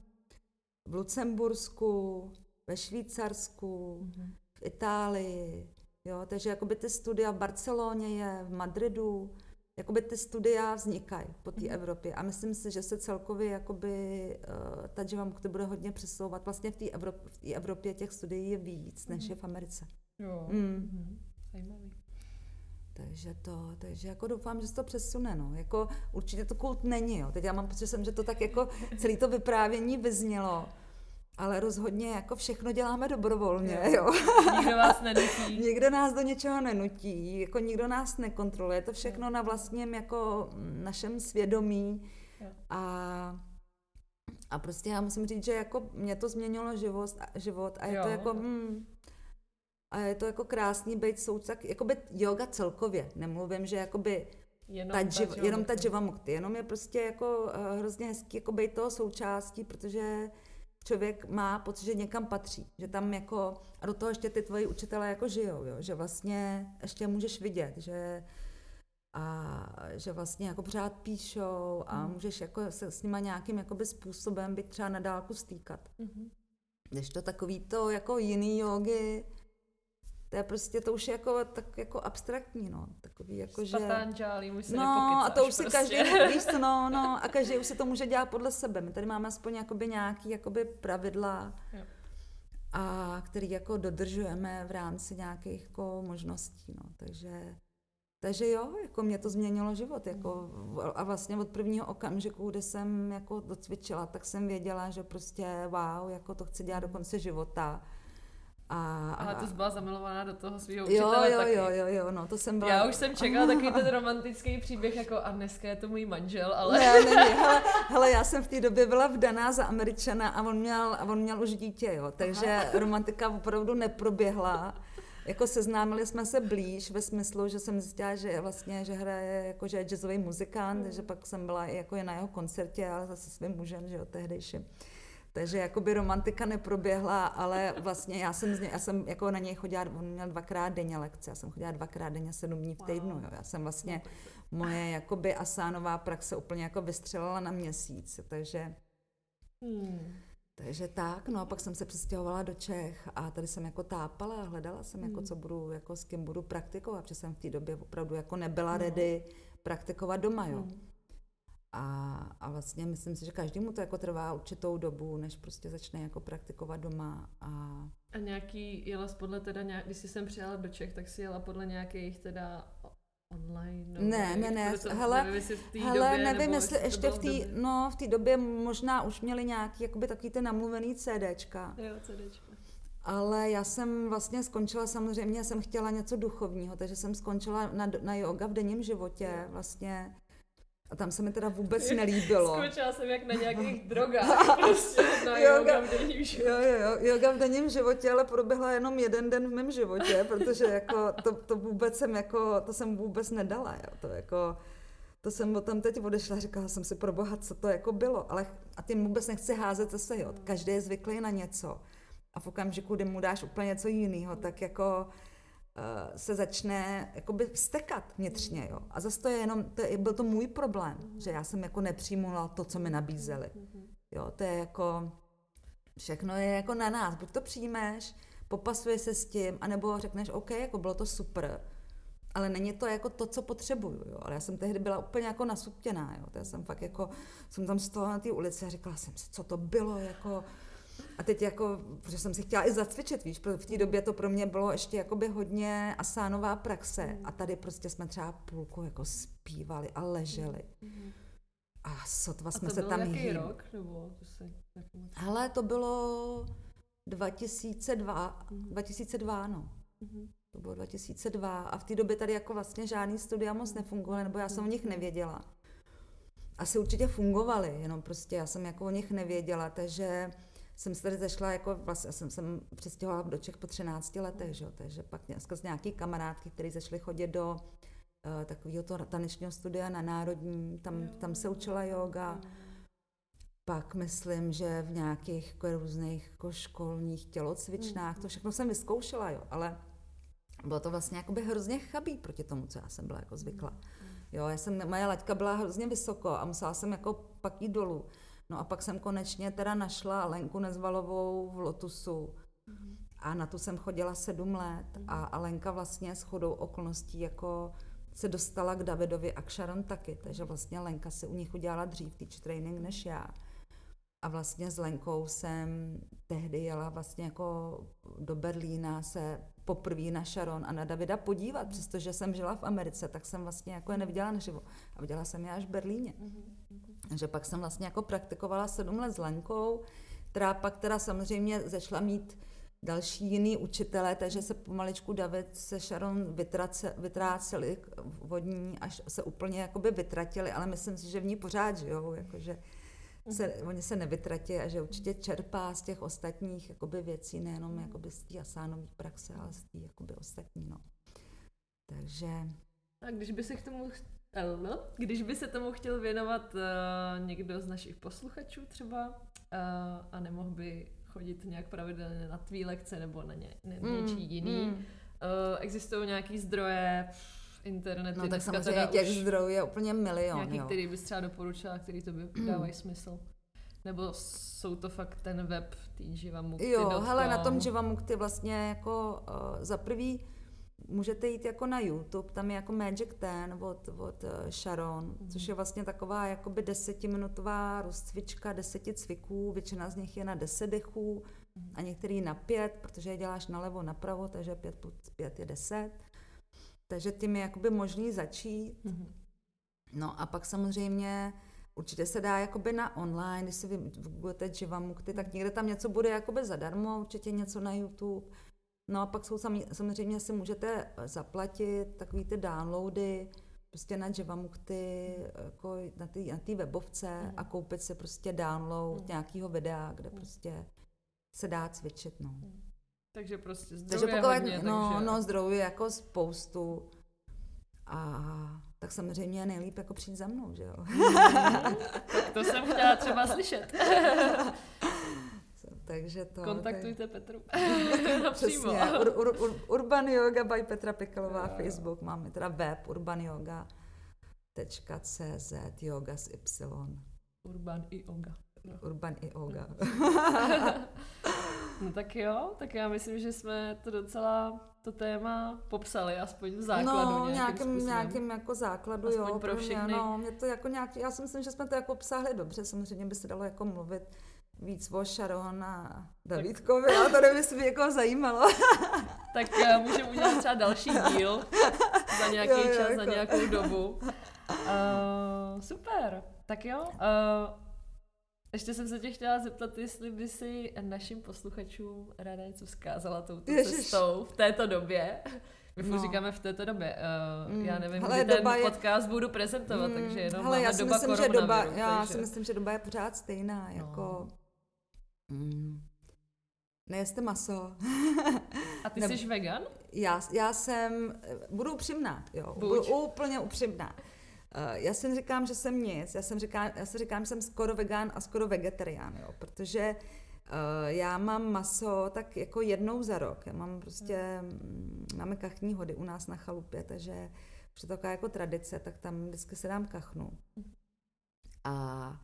v Lucembursku, ve Švýcarsku, hmm. v Itálii, Jo, takže jakoby ty studia v Barceloně je, v Madridu, jakoby ty studia vznikají po té mm. Evropě a myslím si, že se celkově jakoby uh, ta Jivamukti bude hodně přesouvat. Vlastně v té Evropě, v Evropě těch studií je víc, než mm. je v Americe. Jo, mm. mm. zajímavý. Takže to, takže jako doufám, že se to přesune, no. Jako určitě to kult není, jo. Teď já mám pocit, že to tak jako celý to vyprávění vyznělo ale rozhodně jako všechno děláme dobrovolně, jo. jo. Nikdo vás [laughs] nenutí. nikdo nás do něčeho nenutí, jako nikdo nás nekontroluje, to všechno jo. na vlastním jako našem svědomí jo. a a prostě já musím říct, že jako mě to změnilo život, život a je jo. to jako hmm, a je to jako krásný být součást, jako by yoga celkově, nemluvím, že jakoby Jenom ta, dživ, jenom ta dživa mukty, jenom je prostě jako uh, hrozně hezký jako být toho součástí, protože člověk má pocit, že někam patří, že tam jako, a do toho ještě ty tvoji učitelé jako žijou, jo, že vlastně ještě můžeš vidět, že a že vlastně jako pořád píšou a mm. můžeš jako se s nima nějakým jakoby způsobem být třeba na dálku stýkat. Mm-hmm. Když to takový to jako jiný jogy, to je prostě, to už je jako, tak jako abstraktní, no. Takový jako, že... Patanžálí, už se No, a to už si prostě. každý, [laughs] víš co, no, no, a každý už si to může dělat podle sebe. My tady máme aspoň jakoby nějaký jakoby pravidla, jo. a který jako dodržujeme v rámci nějakých jako možností, no. Takže, takže jo, jako mě to změnilo život, jako a vlastně od prvního okamžiku, kdy jsem jako docvičila, tak jsem věděla, že prostě wow, jako to chci dělat do konce života a, a to jsi byla zamilovaná do toho svého učitele jo, taky. Jo, jo, jo, no to jsem byla. Já už jsem čekala [laughs] takový ten romantický příběh, jako a dneska je to můj manžel, ale... Ne, ne, ne, hele, hele, já jsem v té době byla vdaná za Američana a on měl, a on měl už dítě, jo, takže Aha. [laughs] romantika opravdu neproběhla. Jako seznámili jsme se blíž ve smyslu, že jsem zjistila, že vlastně, že hraje, jako že je jazzový muzikant, mm. že pak jsem byla i jako na jeho koncertě, ale zase svým mužem, že jo, tehdejším. Takže jakoby romantika neproběhla, ale vlastně já jsem, z ně, já jsem jako na něj chodila, on měl dvakrát denně lekce, já jsem chodila dvakrát denně sedm dní v týdnu. Jo. Já jsem vlastně, moje jakoby asánová praxe úplně jako vystřelila na měsíc, takže... Hmm. Takže tak, no a pak jsem se přestěhovala do Čech a tady jsem jako tápala a hledala jsem, jako, hmm. co budu, jako s kým budu praktikovat, protože jsem v té době opravdu jako nebyla no. ready praktikovat doma, jo. Hmm. A, a vlastně myslím si, že každému to jako trvá určitou dobu, než prostě začne jako praktikovat doma. A, a nějaký, jela podle teda, nějak, když jsi sem přijela do Čech, tak si jela podle nějakých teda online? No, ne, ne, ne, proto, hele, nevím, jestli v té hele, době, nevím, jestli ještě v té, no, v té době možná už měli nějaký, jakoby takový ten namluvený CDčka. Jo, CDčka. Ale já jsem vlastně skončila, samozřejmě jsem chtěla něco duchovního, takže jsem skončila na, na yoga v denním životě, vlastně a tam se mi teda vůbec nelíbilo. Skočila jsem jak na nějakých [laughs] drogách, prostě na yoga, yoga v denním životě. Jo, jo, jo, yoga v denním životě, ale proběhla jenom jeden den v mém životě, protože jako to, to vůbec jsem jako, to jsem vůbec nedala, jo, to jako, to jsem o tam teď odešla, říkala jsem si pro boha, co to jako bylo, ale a tím vůbec nechci házet zase, jo, každý je zvyklý na něco. A v okamžiku, kdy mu dáš úplně něco jiného, tak jako se začne jakoby vstekat vnitřně, jo. A zase to je jenom, to je, byl to můj problém, že já jsem jako nepřijmula to, co mi nabízeli. Jo, to je jako, všechno je jako na nás, buď to přijmeš, popasuje se s tím, anebo řekneš, OK, jako bylo to super, ale není to jako to, co potřebuju, jo. Ale já jsem tehdy byla úplně jako nasuptěná, jo. To já jsem fakt jako, jsem tam stala na té ulici a říkala jsem si, co to bylo, jako, a teď jako, protože jsem si chtěla i zacvičit, víš, v té době to pro mě bylo ještě jakoby hodně asánová praxe mm. a tady prostě jsme třeba půlku jako zpívali a leželi. Mm. A sotva jsme a to se tam jaký rok? Nebo to si Ale to bylo 2002, mm. 2002, no. Mm. To bylo 2002 a v té době tady jako vlastně žádný studia moc nefungovaly, nebo já jsem o nich nevěděla. Asi určitě fungovaly, jenom prostě já jsem jako o nich nevěděla, takže jsem se tady zešla, jako vlastně já jsem se přestěhovala do Čech po 13 letech, že? takže pak z nějaký kamarádky, které začaly chodit do uh, takového to tanečního studia na Národní, tam, tam se učila yoga. Pak myslím, že v nějakých jako různých jako školních tělocvičnách, to všechno jsem vyzkoušela, jo, ale bylo to vlastně jakoby hrozně chabý proti tomu, co já jsem byla jako zvykla. Jo, já jsem, moje laťka byla hrozně vysoko a musela jsem jako pak jít dolů. No a pak jsem konečně teda našla Lenku Nezvalovou v Lotusu. Mm-hmm. A na tu jsem chodila sedm let mm-hmm. a, a Lenka vlastně s chodou okolností jako se dostala k Davidovi a k Sharon taky, takže vlastně Lenka se u nich udělala dřív teach training než já. A vlastně s Lenkou jsem tehdy jela vlastně jako do Berlína se poprvé na Sharon a na Davida podívat, mm. přestože jsem žila v Americe, tak jsem vlastně jako je neviděla naživo. A viděla jsem je až v Berlíně. Mm. Že pak jsem vlastně jako praktikovala sedm let s Lenkou, která pak teda samozřejmě začala mít další jiný učitele, takže se pomaličku David se Sharon vytrace, vytráceli vodní, až se úplně jakoby vytratili, ale myslím si, že v ní pořád žijou, jakože se, mm. oni se nevytratí a že určitě čerpá z těch ostatních jakoby věcí, nejenom jakoby z té asánové praxe, ale z té jakoby ostatní. No. Takže... A když by se k tomu když by se tomu chtěl věnovat uh, někdo z našich posluchačů třeba uh, a nemohl by chodit nějak pravidelně na tvý lekce nebo na ně, ne, mm, něčí jiný, mm. uh, existují nějaký zdroje, internety. No tak samozřejmě těch zdrojů je úplně milion. Nějaký, jo. který bys třeba doporučila, který to by [clears throat] dávají smysl. Nebo jsou to fakt ten web tý Jivamukty. Jo, hele, na tom Jivamukty vlastně jako uh, za prvý můžete jít jako na YouTube, tam je jako Magic Ten od, od eh, Sharon, mm. což je vlastně taková jakoby desetiminutová rozcvička, deseti cviků, většina z nich je na deset dechů mm. a některý na pět, protože je děláš nalevo, napravo, takže pět plus pět je deset. Takže tím je jakoby možný začít. Mm-hmm. No a pak samozřejmě určitě se dá jakoby na online, když si vygooglete Jivamukty, tak někde tam něco bude jakoby zadarmo, určitě něco na YouTube. No a pak jsou samozřejmě si můžete zaplatit takový ty downloady prostě na Jivamukty, jako na té na tý webovce mm. a koupit si prostě download mm. nějakého videa, kde mm. prostě se dá cvičit, no. Mm. Takže prostě zdroje takže pokud, hodně, no, takže... no, zdrojů jako spoustu. A tak samozřejmě je nejlíp jako přijít za mnou, že jo? Mm, to jsem chtěla třeba slyšet. [laughs] Takže to... Kontaktujte tak... Petru. [laughs] [laughs] Přesně. Ur, ur, ur, Urban Yoga by Petra Pikalová, jo. Facebook. Máme teda web urbanyoga.cz yoga s Y. Urban i yoga. Urban i yoga. [laughs] No tak jo, tak já myslím, že jsme to docela to téma popsali, aspoň v základu No, nějakým, nějakým, nějakým jako základu, aspoň jo. pro všechny. No, mě to jako nějaký, já si myslím, že jsme to jako obsáhli dobře, samozřejmě by se dalo jako mluvit víc o Sharon a Davidkovi, ale to nevím, jestli by jako zajímalo. [laughs] tak uh, můžeme udělat třeba další díl za nějaký jo, jo, čas, jako. za nějakou dobu. Uh, super, tak jo. Uh, ještě jsem se tě chtěla zeptat, jestli by si našim posluchačům ráda něco vzkázala touto Ježiš. cestou v této době. My no. říkáme v této době. Uh, mm. Já nevím, Hele, kdy ten je... podcast budu prezentovat, mm. takže jenom Hele, máme já si doba myslím, že doba, Já takže... si myslím, že doba je pořád stejná. No. Jako... Mm. Nejeste maso. A ty jsi vegan? Já, já jsem, budu upřímná, jo. Buď. Budu úplně upřímná. Uh, já si říkám, že jsem nic, já, jsem říká, já si říkám, že jsem skoro vegan a skoro vegetarián, jo, protože uh, já mám maso tak jako jednou za rok. Já mám prostě, mm, máme kachní hody u nás na chalupě, takže je to taková jako tradice, tak tam vždycky se dám kachnu. A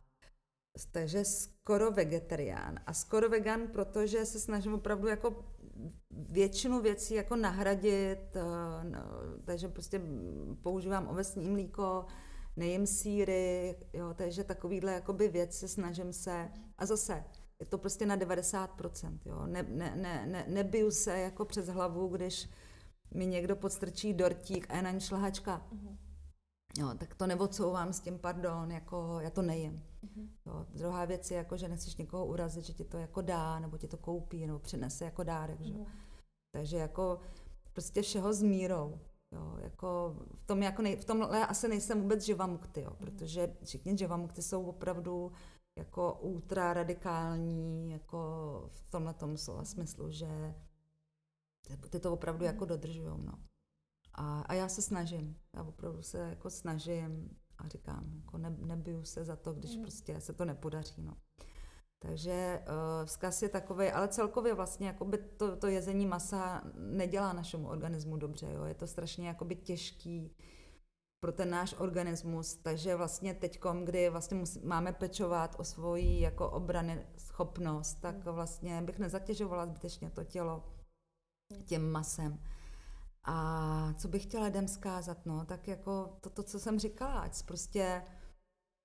takže skoro vegetarián a skoro vegan, protože se snažím opravdu jako většinu věcí jako nahradit, eh, no, takže prostě používám ovesní mlíko, nejím síry, jo, takže takovýhle jakoby věci snažím se. A zase, je to prostě na 90%, jo. Ne, ne, ne, ne, nebiju se jako přes hlavu, když mi někdo podstrčí dortík a je na ní šlahačka. Uh-huh. Jo, tak to neodsouvám s tím, pardon, jako já to nejím. Uh-huh. Jo, druhá věc je, jako, že nechceš někoho urazit, že ti to jako dá, nebo ti to koupí, nebo přinese jako dárek. Uh-huh. Že? Takže jako prostě všeho s mírou. Jo, jako v tom, jako nej, v tomhle asi nejsem vůbec živamukty, jo, protože všichni živamukty jsou opravdu jako ultra radikální, jako v tomhle tom slova smyslu, že ty to opravdu jako dodržují, no. A, a já se snažím, já opravdu se jako snažím a říkám, jako ne, nebiju se za to, když mm. prostě se to nepodaří, no. Takže uh, vzkaz je takový, ale celkově vlastně jakoby to, to jezení masa nedělá našemu organismu dobře. Jo? Je to strašně jakoby těžký pro ten náš organismus, takže vlastně teď, kdy vlastně musí, máme pečovat o svoji jako obrany schopnost, tak hmm. vlastně bych nezatěžovala zbytečně to tělo tím masem. A co bych chtěla lidem zkázat, no, tak jako to, to, co jsem říkala, ať prostě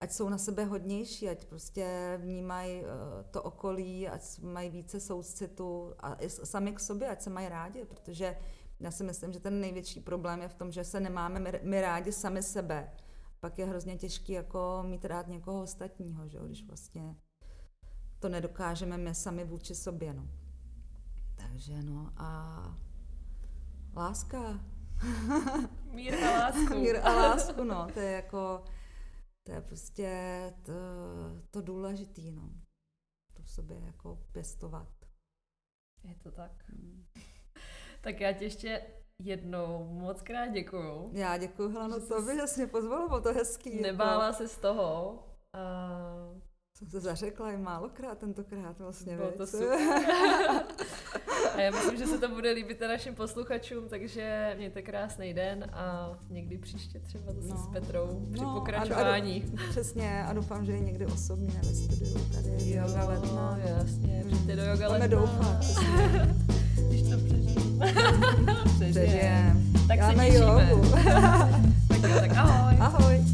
ať jsou na sebe hodnější, ať prostě vnímají uh, to okolí, ať mají více soucitu a i sami k sobě, ať se mají rádi, protože já si myslím, že ten největší problém je v tom, že se nemáme my, my rádi sami sebe. Pak je hrozně těžký jako mít rád někoho ostatního, že? když vlastně to nedokážeme my sami vůči sobě. No. Takže no a láska. [laughs] Mír a lásku. Mír a lásku, no. [laughs] To je jako to je prostě to, to důležitý, no. To v sobě jako pěstovat. Je to tak. Hmm. [laughs] tak já ti ještě jednou moc krát děkuju. Já děkuju Heleno tobě, že jsi mě pozvala, bylo to hezký. Nebála jako... se z toho. A jsem se zařekla i málokrát tentokrát vlastně. Bylo to [laughs] super. a já myslím, že se to bude líbit našim posluchačům, takže mějte krásný den a někdy příště třeba zase no. s Petrou při no, pokračování. A, a, přesně a doufám, že je někdy osobně ve studiu tady jo, Yoga Letna. No. jasně, hmm. přijďte do Yoga Letna. No. doufám. [laughs] Když to [laughs] přežijeme. přežijeme. Tak se těšíme. tak jo, tak ahoj. Ahoj.